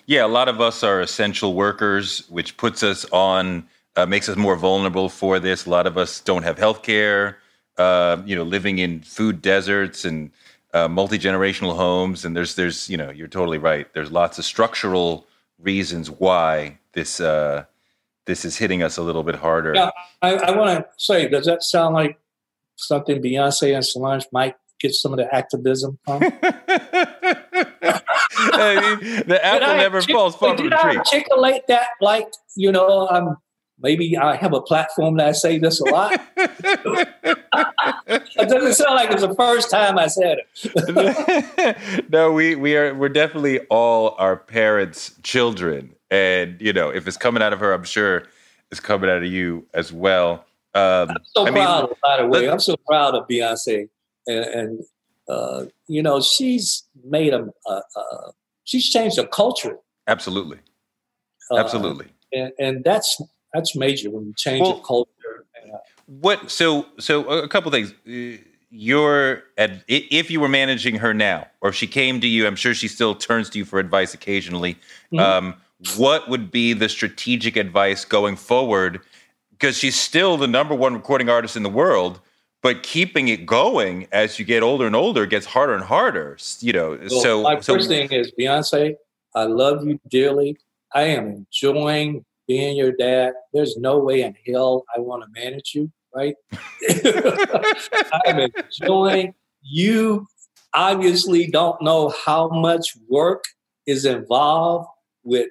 Yeah, a lot of us are essential workers, which puts us on, uh, makes us more vulnerable for this. A lot of us don't have health care, uh, you know, living in food deserts and uh, multi generational homes. And there's, there's, you know, you're totally right. There's lots of structural reasons why this, uh, this is hitting us a little bit harder. Yeah, I, I want to say, does that sound like something Beyonce and Solange might get some of the activism from? the apple I never artic- falls far from the I tree. articulate that like, you know, um, maybe I have a platform that I say this a lot? it doesn't sound like it's the first time I said it. no, we we are we're definitely all our parents' children, and you know, if it's coming out of her, I'm sure it's coming out of you as well. Um, so I mean, proud, by the way. I'm so proud of Beyonce, and, and uh, you know, she's made a, a, a she's changed the culture, absolutely, uh, absolutely. and, and that's that's major when you change Well- the culture. Uh, What? So, so a couple things. Uh, You're at if you were managing her now, or if she came to you, I'm sure she still turns to you for advice occasionally. Mhm. Um, what would be the strategic advice going forward? Because she's still the number one recording artist in the world, but keeping it going as you get older and older gets harder and harder. You know, So, so my so first thing is Beyonce. I love you dearly. I am enjoying being your dad. There's no way in hell I want to manage you, right? I'm enjoying you. Obviously, don't know how much work is involved with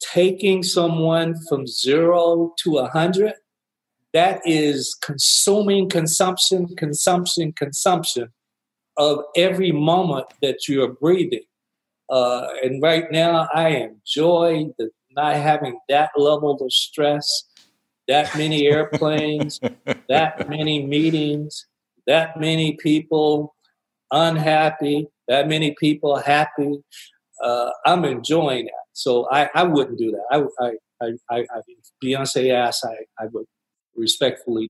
taking someone from zero to a hundred. That is consuming consumption, consumption, consumption of every moment that you are breathing. Uh, and right now, I enjoy the, not having that level of stress, that many airplanes, that many meetings, that many people unhappy, that many people happy. Uh, I'm enjoying that. So I, I wouldn't do that. I, I, I, I, I Beyonce asked, I, I would respectfully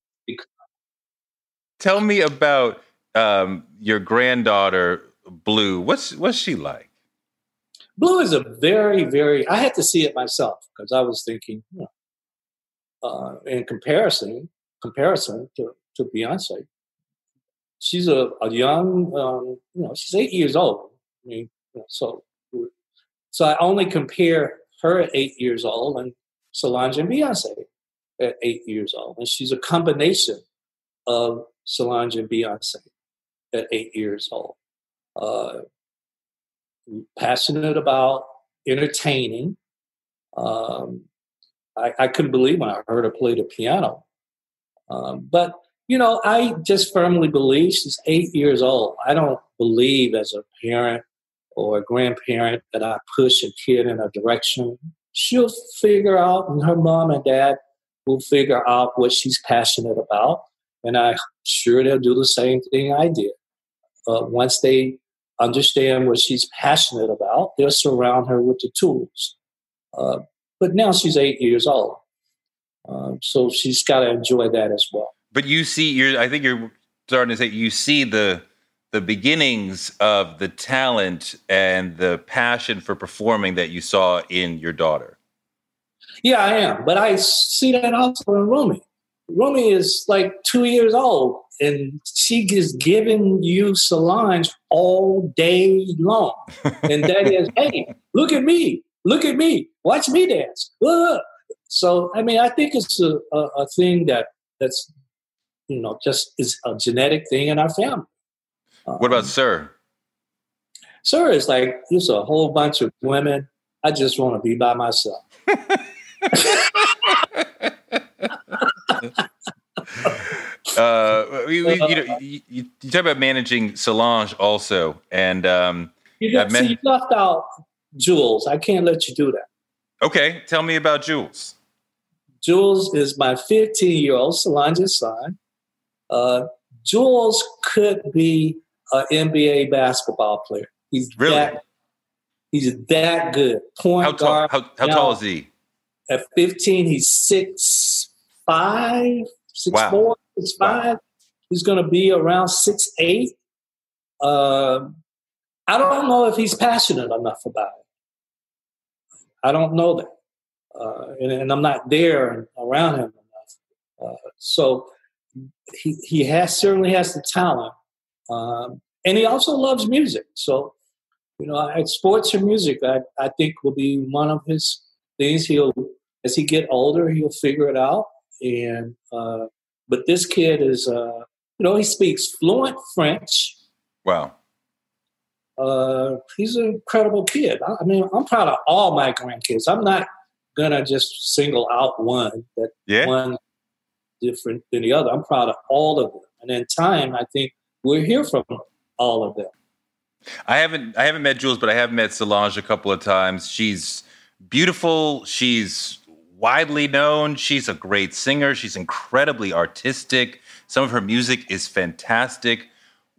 tell me about um, your granddaughter Blue. What's what's she like? Blue is a very, very. I had to see it myself because I was thinking, you know, uh, in comparison, comparison to, to Beyonce, she's a, a young, um, you know, she's eight years old. I mean, you know, so so I only compare her at eight years old and Solange and Beyonce at eight years old, and she's a combination of Solange and Beyonce at eight years old. Uh, passionate about entertaining. Um, I, I couldn't believe when I heard her play the piano. Um, but, you know, I just firmly believe she's eight years old. I don't believe as a parent or a grandparent that I push a kid in a direction. She'll figure out, and her mom and dad will figure out what she's passionate about. And I'm sure they'll do the same thing I did. Uh, once they understand what she's passionate about, they'll surround her with the tools. Uh, but now she's eight years old. Um, so she's got to enjoy that as well. But you see, you're. I think you're starting to say you see the the beginnings of the talent and the passion for performing that you saw in your daughter. Yeah, I am. But I see that also in Rumi. Rumi is like two years old, and she is giving you Solange all day long. and that is, hey, look at me, look at me, watch me dance. Look. So, I mean, I think it's a, a, a thing that that's, you know, just is a genetic thing in our family. What about Um, Sir? Sir is like, there's a whole bunch of women. I just want to be by myself. Uh, we, we, you, know, you, you talk about managing Solange also, and um, You, got, I've met- see, you left out Jules. I can't let you do that. okay, tell me about Jules. Jules is my 15 year old Solange's son. Uh, Jules could be an NBA basketball player. He's Really? that, he's that good. Point How tall? guard. How, how tall is he? At 15, he's six five, six Wow. four, six five. He's going to be around six eight. Um, I don't know if he's passionate enough about it. I don't know that. Uh, and, and, I'm not there around him enough. Uh, so he, he has certainly has the talent. Um, and he also loves music. So, you know, sports or music, I, I think will be one of his things. He'll, as he get older, he'll figure it out. And, uh, but this kid is, uh, you know, he speaks fluent French. Wow. Uh, he's an incredible kid. I, I, mean, I'm proud of all my grandkids. I'm not gonna just single out one that yeah. one different than the other. I'm proud of all of them. And in time, I think we'll hear from all of them. I haven't I haven't met Jules, but I have met Solange a couple of times. She's beautiful. She's widely known. She's a great singer. She's incredibly artistic. Some of her music is fantastic.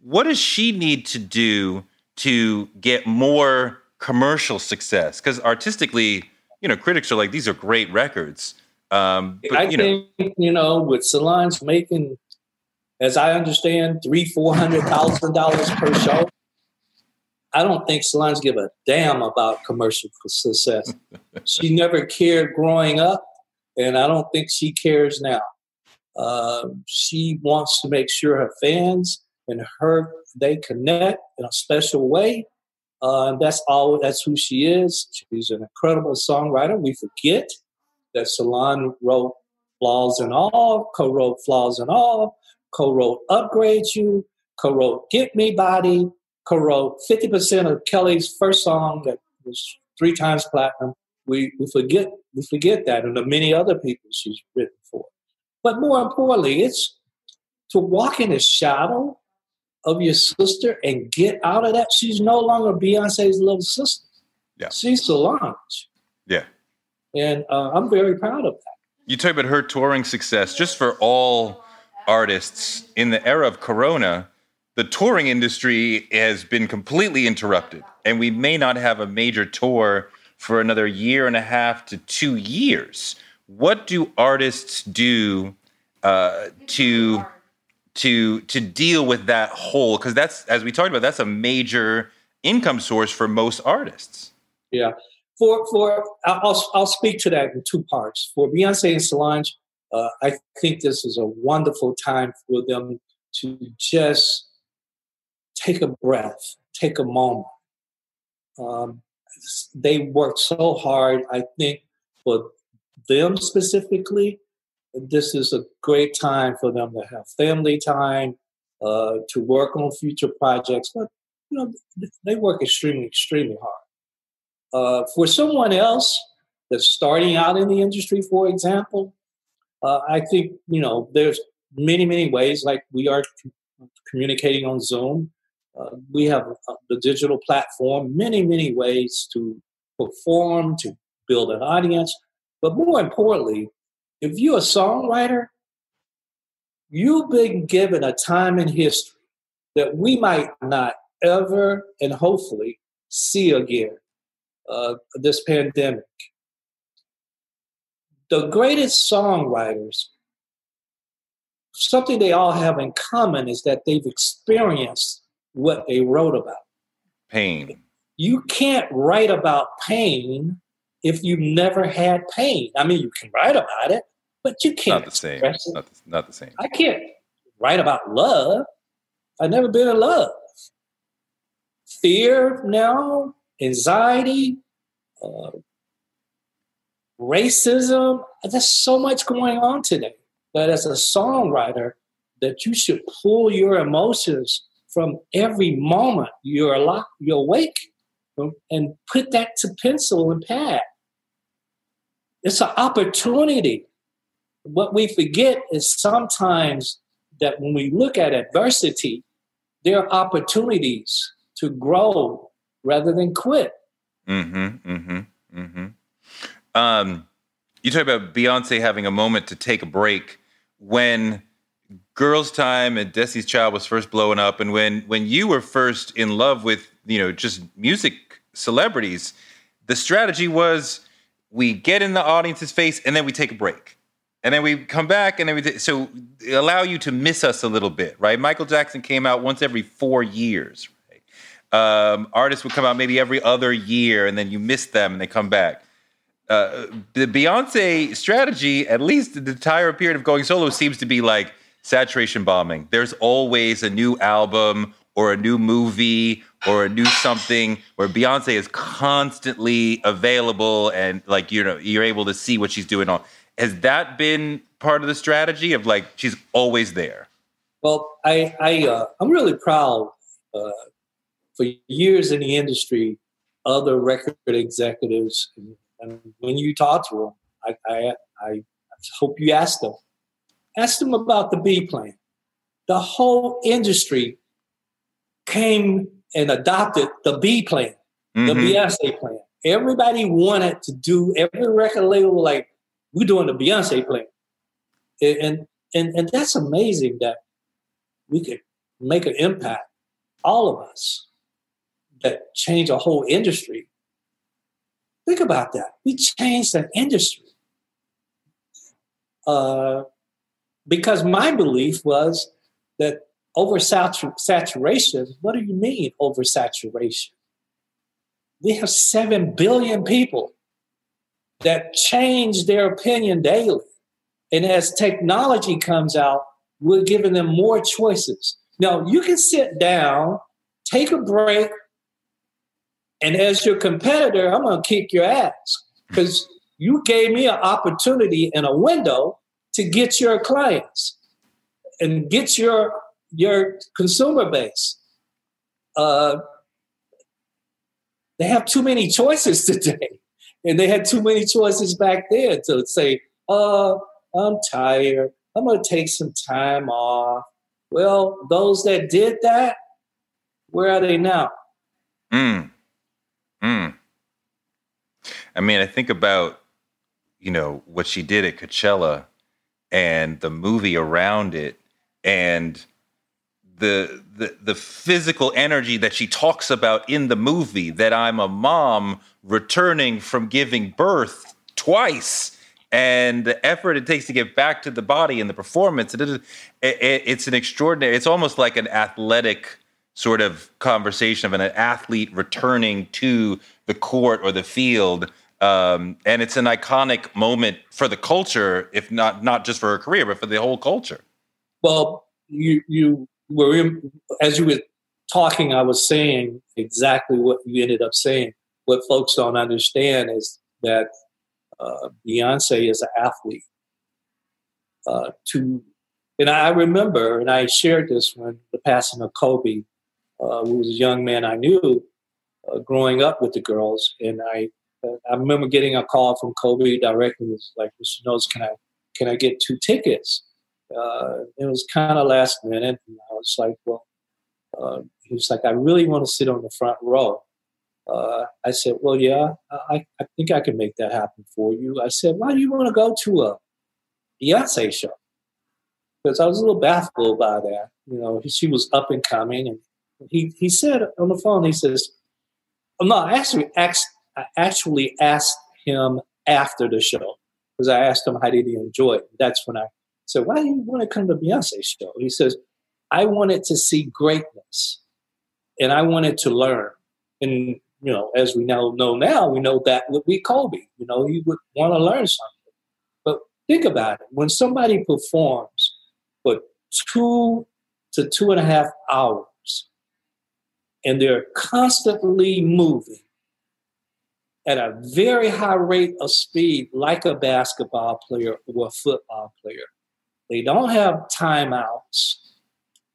What does she need to do to get more commercial success? Because artistically, you know, critics are like, these are great records. Um, but, I you think, you know, with Solange making, as I understand, three, four hundred thousand dollars per show. I don't think Solange give a damn about commercial success. she never cared growing up, and I don't think she cares now. Uh, she wants to make sure her fans and her they connect in a special way. Uh, that's all. That's who she is. She's an incredible songwriter. We forget that Solange wrote "Flaws and All," co-wrote "Flaws and All," co-wrote "Upgrade You," co-wrote "Get Me Bodied," co-wrote 50% of Kelly's first song that was three times platinum. We, we forget we forget that, and the many other people she's written for. But more importantly, it's to walk in the shadow of your sister and get out of that. She's no longer Beyonce's little sister. Yeah. She's Solange. Yeah. And uh, I'm very proud of that. You talk about her touring success. Just for all artists in the era of Corona, the touring industry has been completely interrupted, and we may not have a major tour for another year and a half to two years. What do artists do uh, to to to deal with that hole? Because that's as we talked about that's a major income source for most artists. Yeah. For for i'll, I'll speak to that in two parts. For beyonce and solange uh, i think this is a wonderful time for them to just take a breath take a moment um, they worked so hard i think for them specifically this is a great time for them to have family time, uh, to work on future projects. But you know, they work extremely, extremely hard. Uh, for someone else that's starting out in the industry, for example, uh, I think you know there's many, many ways. Like we are communicating on Zoom. Uh, we have the digital platform, many, many ways to perform, to build an audience. But more importantly, if you're a songwriter, you've been given a time in history that we might not ever and hopefully see again uh, this pandemic. The greatest songwriters, something they all have in common is that they've experienced what they wrote about. Pain. You can't write about pain if you've never had pain. I mean, you can write about it, but you can't. Not the same. Not the, not the, same. I can't write about love. I've never been in love. Fear now, anxiety, uh, racism. There's so much going on today. But as a songwriter, that you should pull your emotions from every moment you're alive, you're awake, and put that to pencil and pad. It's an opportunity. What we forget is sometimes that when we look at adversity, there are opportunities to grow rather than quit. Mm-hmm. Mm-hmm. Mm-hmm. Um, you talk about Beyonce having a moment to take a break when Girls Tyme and Destiny's Child was first blowing up, and when when you were first in love with you know just music celebrities, the strategy was we get in the audience's face and then we take a break. And then we come back and then we so allow you to miss us a little bit, right? Michael Jackson came out once every four years, right? um, artists would come out maybe every other year, and then you miss them and they come back. Uh, the Beyonce strategy, at least the entire period of going solo, seems to be like saturation bombing. There's always a new album or a new movie or a new something where Beyonce is constantly available and like you know you're able to see what she's doing on. Has that been part of the strategy of like she's always there? Well, I I uh, I'm really proud. Uh, for years in the industry, other record executives, and, when you talk to them, I, I I hope you ask them, ask them about the B plan. The whole industry came and adopted the B plan, mm-hmm. the Beyonce plan. Everybody wanted to do every record label like we're doing the Beyonce plan, and and and that's amazing that we could make an impact, all of us, that change a whole industry. Think about that. We changed an industry. Uh, because my belief was that oversaturation, what do you mean oversaturation? We have 7 billion people that change their opinion daily. And as technology comes out, we're giving them more choices. Now, you can sit down, take a break, and as your competitor, I'm going to kick your ass because you gave me an opportunity and a window to get your clients and get your your consumer base. Uh, they have too many choices today, and they had too many choices back then to say, "Uh, I'm tired. I'm going to take some time off." Well, those that did that, where are they now? Mm. Mm. I mean, I think about you know what she did at Coachella and the movie around it and the, the the physical energy that she talks about in the movie that I'm a mom returning from giving birth twice and the effort it takes to get back to the body and the performance it it, it's an extraordinary it's almost like an athletic sort of conversation of an athlete returning to the court or the field um, and it's an iconic moment for the culture if not not just for her career but for the whole culture well you you were in, as you were talking, I was saying exactly what you ended up saying. What folks don't understand is that uh, Beyonce is an athlete. Uh, to and I remember, and I shared this when the passing of Kobe, uh, who was a young man I knew uh, growing up with the girls, and I I remember getting a call from Kobe directly. Was like, Mr. Knowles, can I can I get two tickets? uh, it was kind of last minute. And I was like, well, uh, he was like, I really want to sit on the front row. Uh, I said, well, yeah, I, I think I can make that happen for you. I said, why do you want to go to a Beyonce show? Because I was a little baffled by that. You know, she was up and coming. And he, he said on the phone, he says, no, I actually, asked, I actually asked him after the show because I asked him how did he enjoy it. That's when I said, why do you want to come to Beyonce show? He says, I wanted to see greatness and I wanted to learn. And, you know, as we now know now, we know that would be Kobe. You know, he would want to learn something. But think about it. When somebody performs for two to two and a half hours and they're constantly moving at a very high rate of speed, like a basketball player or a football player, they don't have timeouts.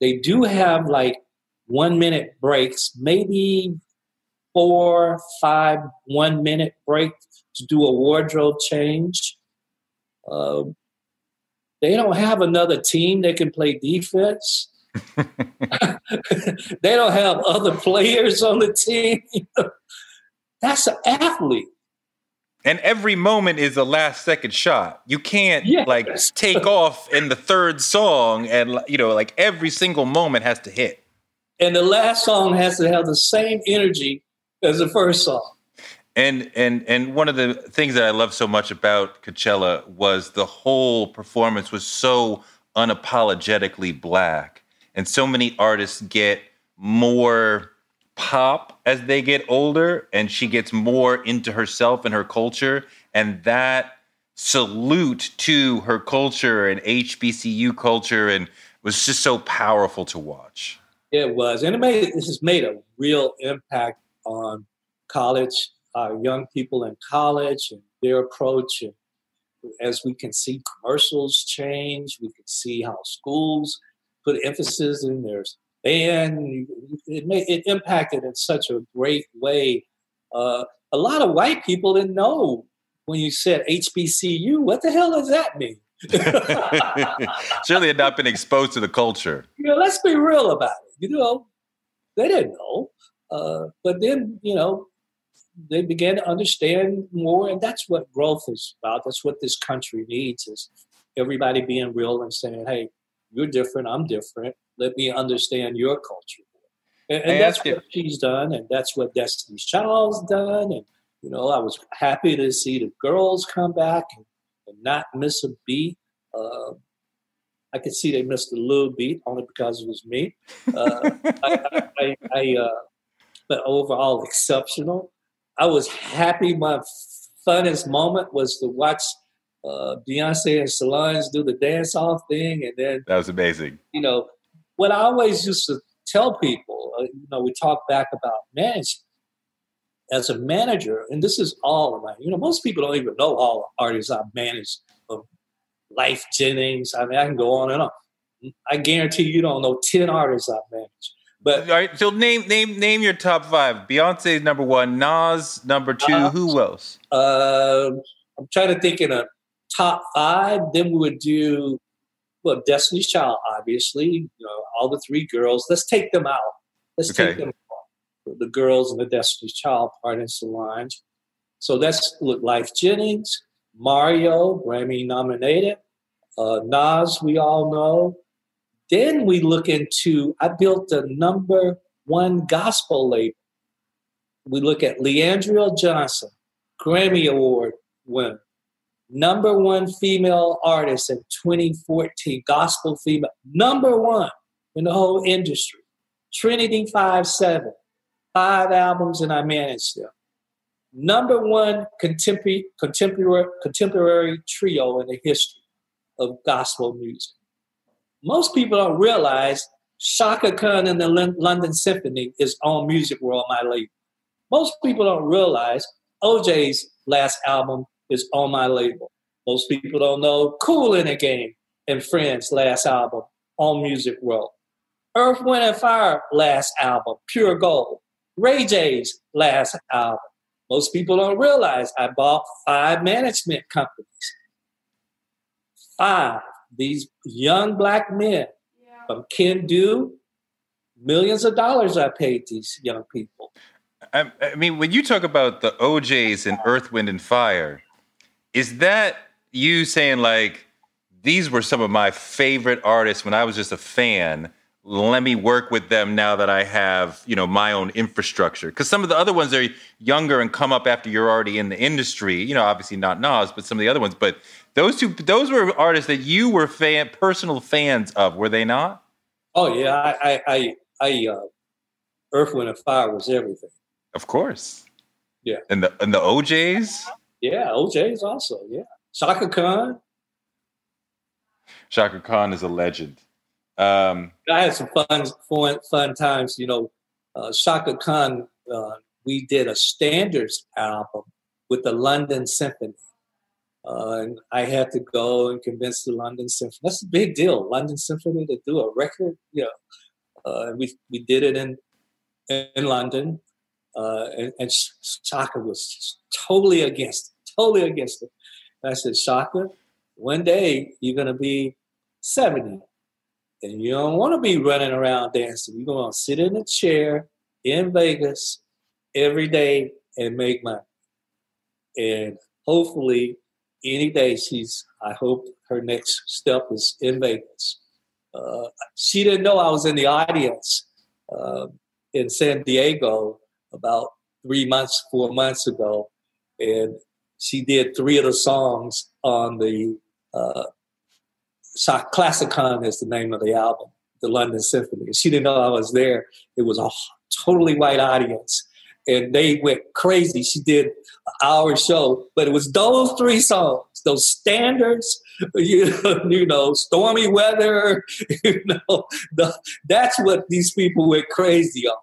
They do have like one minute breaks, maybe four, five, one minute break to do a wardrobe change. Uh, they don't have another team that can play defense. they don't have other players on the team. That's an athlete and every moment is a last second shot. You can't yes. like take off in the third song and you know like every single moment has to hit. And the last song has to have the same energy as the first song. And and and one of the things that I love so much about Coachella was the whole performance was so unapologetically black. And so many artists get more pop as they get older and she gets more into herself and her culture. And that salute to her culture and HBCU culture and was just so powerful to watch. It was. And it made this has made a real impact on college, uh, young people in college and their approach. And as we can see commercials change, we can see how schools put emphasis in their And It, made, it impacted in such a great way. Uh, a lot of white people didn't know when you said HBCU, what the hell does that mean? Surely had not been exposed to the culture. You know, let's be real about it. You know, they didn't know. Uh, but then, you know, they began to understand more, and that's what growth is about. That's what this country needs is everybody being real and saying, "Hey, you're different. I'm different. Let me understand your culture." And, and that's what she's done, and that's what Destiny's Child's done. And you know, I was happy to see the girls come back and, and not miss a beat. Uh, I could see they missed a little beat only because it was me. Uh, I, I, I uh, but overall exceptional. I was happy. My funnest moment was to watch uh, Beyonce and Solange do the dance off thing, and then that was amazing. You know what I always used to tell people. Uh, you know, we talk back about management as a manager, and this is all of my. You know, most people don't even know all the artists I've managed. Of Lyfe Jennings. I mean, I can go on and on. I guarantee you don't know ten artists I've managed. But all right, so name name name your top five. Beyonce's number one, Nas number two. Uh, Who else? Uh, I'm trying to think in a top five. Then we would do well, Destiny's Child, obviously. You know, all the three girls. Let's take them out. Let's okay. take them out. The girls and the Destiny's Child part in Solange. So that's look Lyfe Jennings, Mario, Grammy nominated. Uh, Nas, we all know. Then we look into, I built a number one gospel label. We look at Le'Andria Johnson, Grammy Award winner, number one female artist in 2014, gospel female, number one in the whole industry. Trin-i-tee 5 7, five albums, and I managed them. Number one contemporary, contemporary, contemporary trio in the history of gospel music most people don't realize Chaka Khan and the London Symphony is on Music World, my label. Most people don't realize O'Jays last album is on my label. Most people don't know Kool & the Gang and Friends last album on Music World. Earth, Wind, and Fire last album, Pure Gold. Ray J's last album. Most people don't realize I bought five management companies. Five these young black men yeah. from Ken Do, millions of dollars I paid these young people. I, I mean, when you talk about the O'Jays and Earth, Wind, and Fire, is that you saying like these were some of my favorite artists when I was just a fan? let me work with them now that I have, you know, my own infrastructure. Because some of the other ones are younger and come up after you're already in the industry. You know, obviously not Nas, but some of the other ones. But those two, those were artists that you were fan, personal fans of, were they not? Oh yeah, I, I, I, uh, Earth, Wind, and Fire was everything. Of course. Yeah. And the and the O'Jays. Yeah, OJ is also. Yeah, Chaka Khan. Chaka Khan is a legend. Um, I had some fun, fun, fun times. You know, uh, Chaka Khan. Uh, we did a standards album with the London Symphony. Uh, and I had to go and convince the London Symphony. That's a big deal, London Symphony to do a record. You know, uh, we we did it in in London, uh, and, and Chaka was totally against it, totally against it. And I said, Chaka, one day you're gonna be seventy, and you don't want to be running around dancing. You're gonna sit in a chair in Vegas every day and make money, and hopefully any day she's i hope her next step is in vegas uh, she didn't know i was in the audience uh, in san diego about three months four months ago and she did three of the songs on the uh, ClassiKhan is the name of the album the london symphony she didn't know i was there it was a totally white audience. And they went crazy. She did an hour show, but it was those three songs, those standards, you know, you know stormy weather, you know, the, that's what these people went crazy on.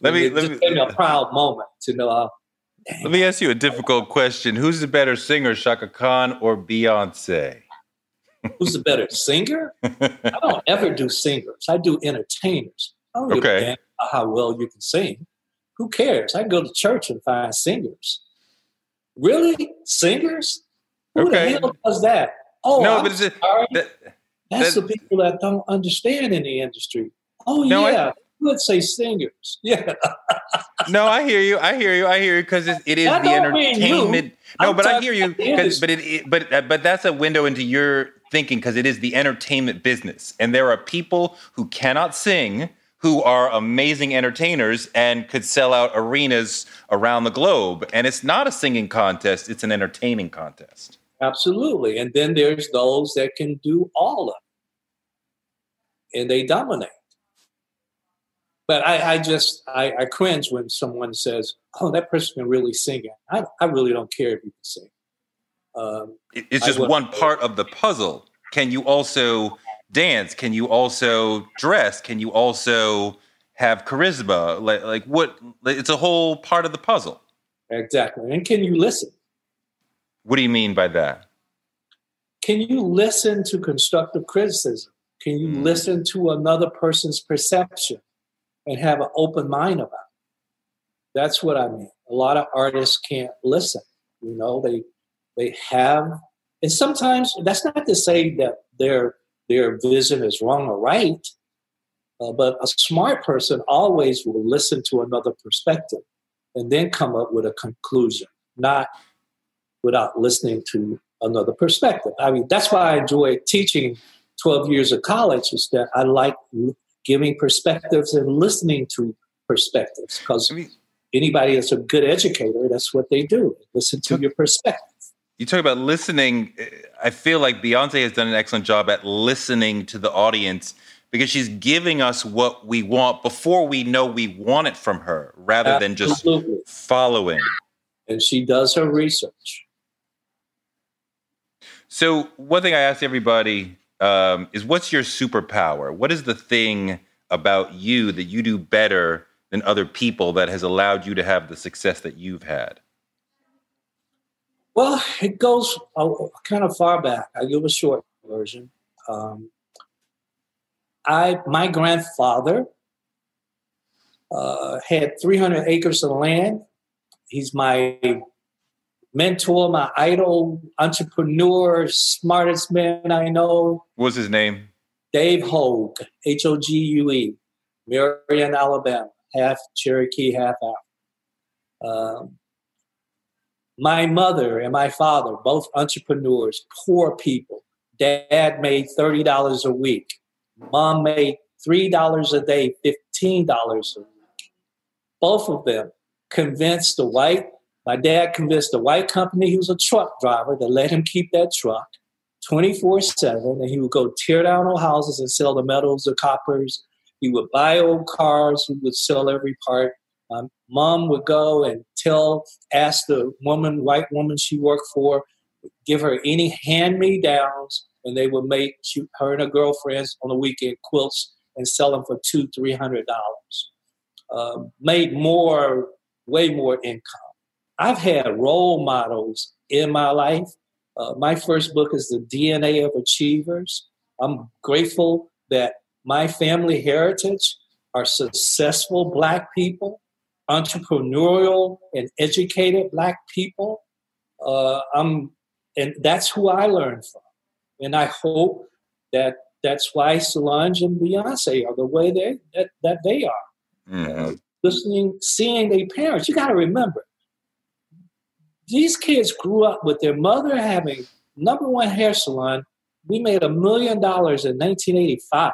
Let me, let me, a proud moment to know. Uh, let me ask you a difficult question. Who's the better singer, Chaka Khan or Beyonce? Who's the better singer? I don't ever do singers. I do entertainers. I don't okay. how well you can sing. Who cares? I can go to church and find singers. Really? Singers? Who okay. the hell does that? Oh, no, I'm but a, that, that's that, the people that don't understand in the industry. Oh no, yeah, I, let's say singers. Yeah. no, I hear you. I hear you. I hear you because it, it is That the don't mean you. entertainment. No, I'm but I hear you. about the 'cause- industry. But it, it- but uh, but that's a window into your thinking because it is the entertainment business, and there are people who cannot sing who are amazing entertainers and could sell out arenas around the globe. And it's not a singing contest; it's an entertaining contest. Absolutely. And then there's those that can do all of it. And they dominate. But I, I just I, I cringe when someone says, "Oh, that person can really sing it." I, I really don't care if you can sing. Um, It's just one part of the puzzle. Can you also dance? Can you also dress? Can you also have charisma? Like, like what? like, It's a whole part of the puzzle. exactly. And can you listen? What do you mean by that? Can you listen to constructive criticism? Can you Mm. listen to another person's perception and have an open mind about it? That's what I mean. A lot of artists can't listen. You know, they they have, and sometimes that's not to say that their their vision is wrong or right, uh, but a smart person always will listen to another perspective and then come up with a conclusion, not without listening to another perspective. I mean, that's why I enjoy teaching 12 years of college is that I like giving perspectives and listening to perspectives because I mean, anybody that's a good educator, that's what they do. Listen to your perspective. you talk about listening. Eh, I feel like Beyonce has done an excellent job at listening to the audience because she's giving us what we want before we know we want it from her, rather than just following. And she does her research. So, one thing I ask everybody um, is what's your superpower? What is the thing about you that you do better than other people that has allowed you to have the success that you've had? Well, it goes uh, kind of far back. I'll give a short version. Um, I, my grandfather uh, had 300 acres of land. He's my mentor, my idol, entrepreneur, smartest man I know. What's his name? Dave Hogue, H O G U E, Marion, Alabama, half Cherokee, half African. Um, my mother and my father, both entrepreneurs, poor people. Dad made $30 a week. Mom made $3 a day, $15 a week. Both of them convinced the white, my dad convinced the white company, he was a truck driver, to let him keep that truck 24 7. And he would go tear down old houses and sell the metals, the coppers. He would buy old cars, he would sell every part. Um, mom would go and tell, ask the woman, white woman she worked for, give her any hand me downs, and they would make she, her and her girlfriends on the weekend quilts and sell them for two, three hundred dollars. Um, made more, way more income. I've had role models in my life. Uh, my first book is The DNA of Achievers. I'm grateful that my family heritage are successful Black people, entrepreneurial and educated Black people. Uh, I'm, and that's who I learned from. And I hope that that's why Solange and Beyonce are the way they that, that they are. Mhm. Listening, seeing their parents. You got to remember, these kids grew up with their mother having number one hair salon. We made a million dollars in 1985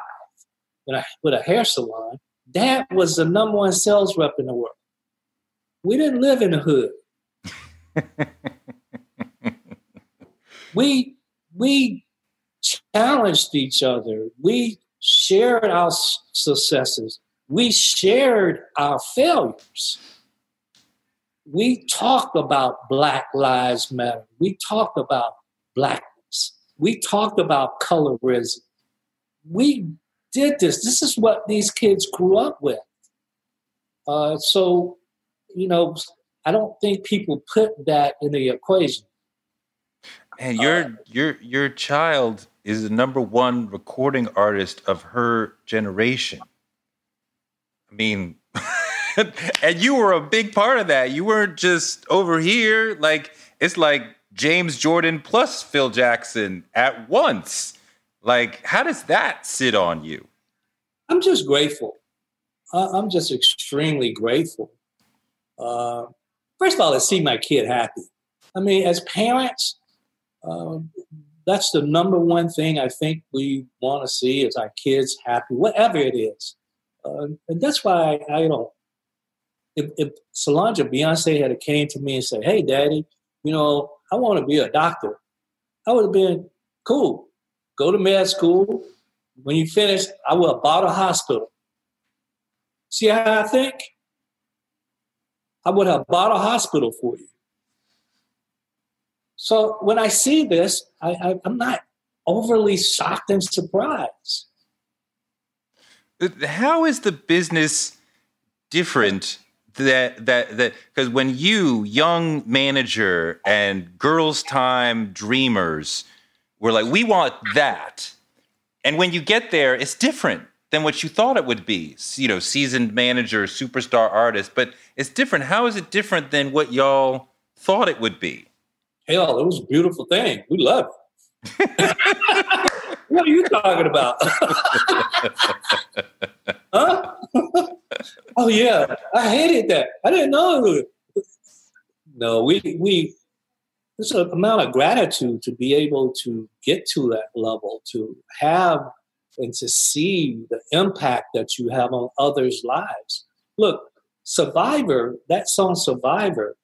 with a, with a hair salon. Dad was the number one sales rep in the world. We didn't live in the hood. we we challenged each other. We shared our successes. we shared our failures. We talk about Black Lives Matter. We talk about blackness. We talked about colorism. We did this. This is what these kids grew up with. Uh, so, you know, I don't think people put that in the equation. And your uh, your your child is the number one recording artist of her generation. I mean, and you were a big part of that. You weren't just over here. Like it's like James Jordan plus Phil Jackson at once. Like, how does that sit on you? I'm just grateful. I'm just extremely grateful. Uh, first of all, to see my kid happy. I mean, as parents, uh, that's the number one thing I think we want to see is our kids happy, whatever it is. Uh, and that's why I, I don't. If, if Solange Beyonce had came to me and said, "Hey, Daddy, you know, I want to be a doctor," I would have been cool. Go to med school. When you finish, I will bought a hospital. See how I think? I would have bought a hospital for you. So when I see this, I, I, I'm not overly shocked and surprised. How is the business different that that that because when you young manager and Girls Tyme dreamers were like we want that. And when you get there it's different than what you thought it would be you know seasoned manager superstar artist but it's different. How is it different than what y'all thought it would be? Hell it was a beautiful thing. We love it. What are you talking about? huh? oh yeah, I hated that. I didn't know. No, we we there's an amount of gratitude to be able to get to that level, to have and to see the impact that you have on others' lives. Look, Survivor, that song Survivor,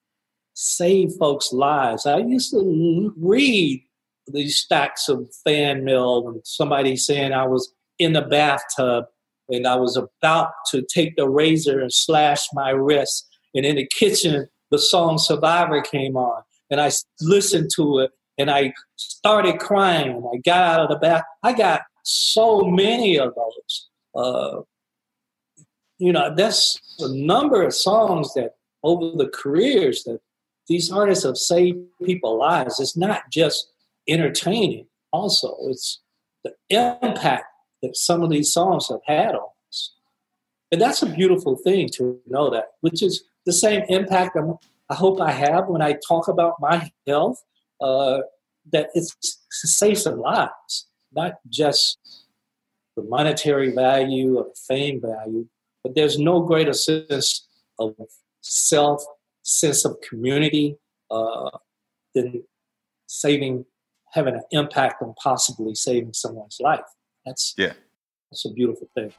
saved folks' lives. I used to read these stacks of fan mail and somebody saying I was in the bathtub and I was about to take the razor and slash my wrist. And in the kitchen, the song Survivor came on. And I listened to it and I started crying. And I got out of the bath. I got so many of those. Uh, you know, that's a number of songs that over the careers that these artists have saved people's lives. It's not just entertaining also. It's the impact that some of these songs have had on us. And that's a beautiful thing to know that, which is the same impact I'm, i hope I have when I talk about my health, uh, that it's to save some lives, not just the monetary value or the fame value, but there's no greater sense of self, sense of community uh, than saving having an impact on possibly saving someone's life. That's yeah, that's a beautiful thing.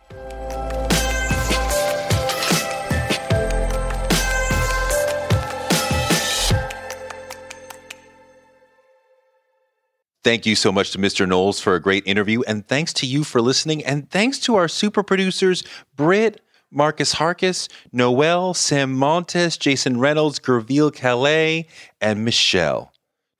Thank you so much to Mr. Knowles for a great interview. And thanks to you for listening. And thanks to our super producers, Britt, Marcus Harkis, Noel, Sam Montes, Jason Reynolds, Gerville Calais, and Michelle.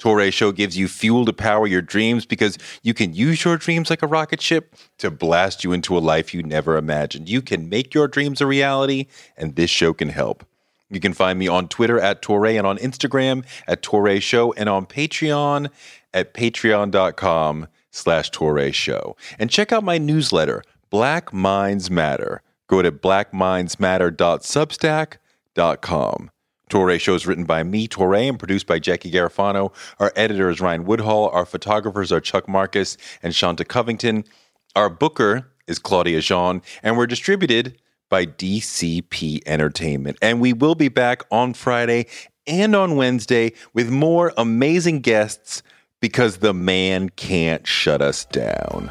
Touré Show gives you fuel to power your dreams because you can use your dreams like a rocket ship to blast you into a life you never imagined. You can make your dreams a reality, and this show can help. You can find me on Twitter at Touré and on Instagram at Touré Show and on Patreon at patreon.com slash Touré Show. And check out my newsletter, Black Minds Matter. Go to blackmindsmatter.substack.com. Touré Show is written by me, Touré, and produced by Jackie Garofano. Our editor is Ryan Woodhall. Our photographers are Chuck Marcus and Shanta Covington. Our booker is Claudia Jean, and we're distributed by DCP Entertainment. And we will be back on Friday and on Wednesday with more amazing guests because the man can't shut us down.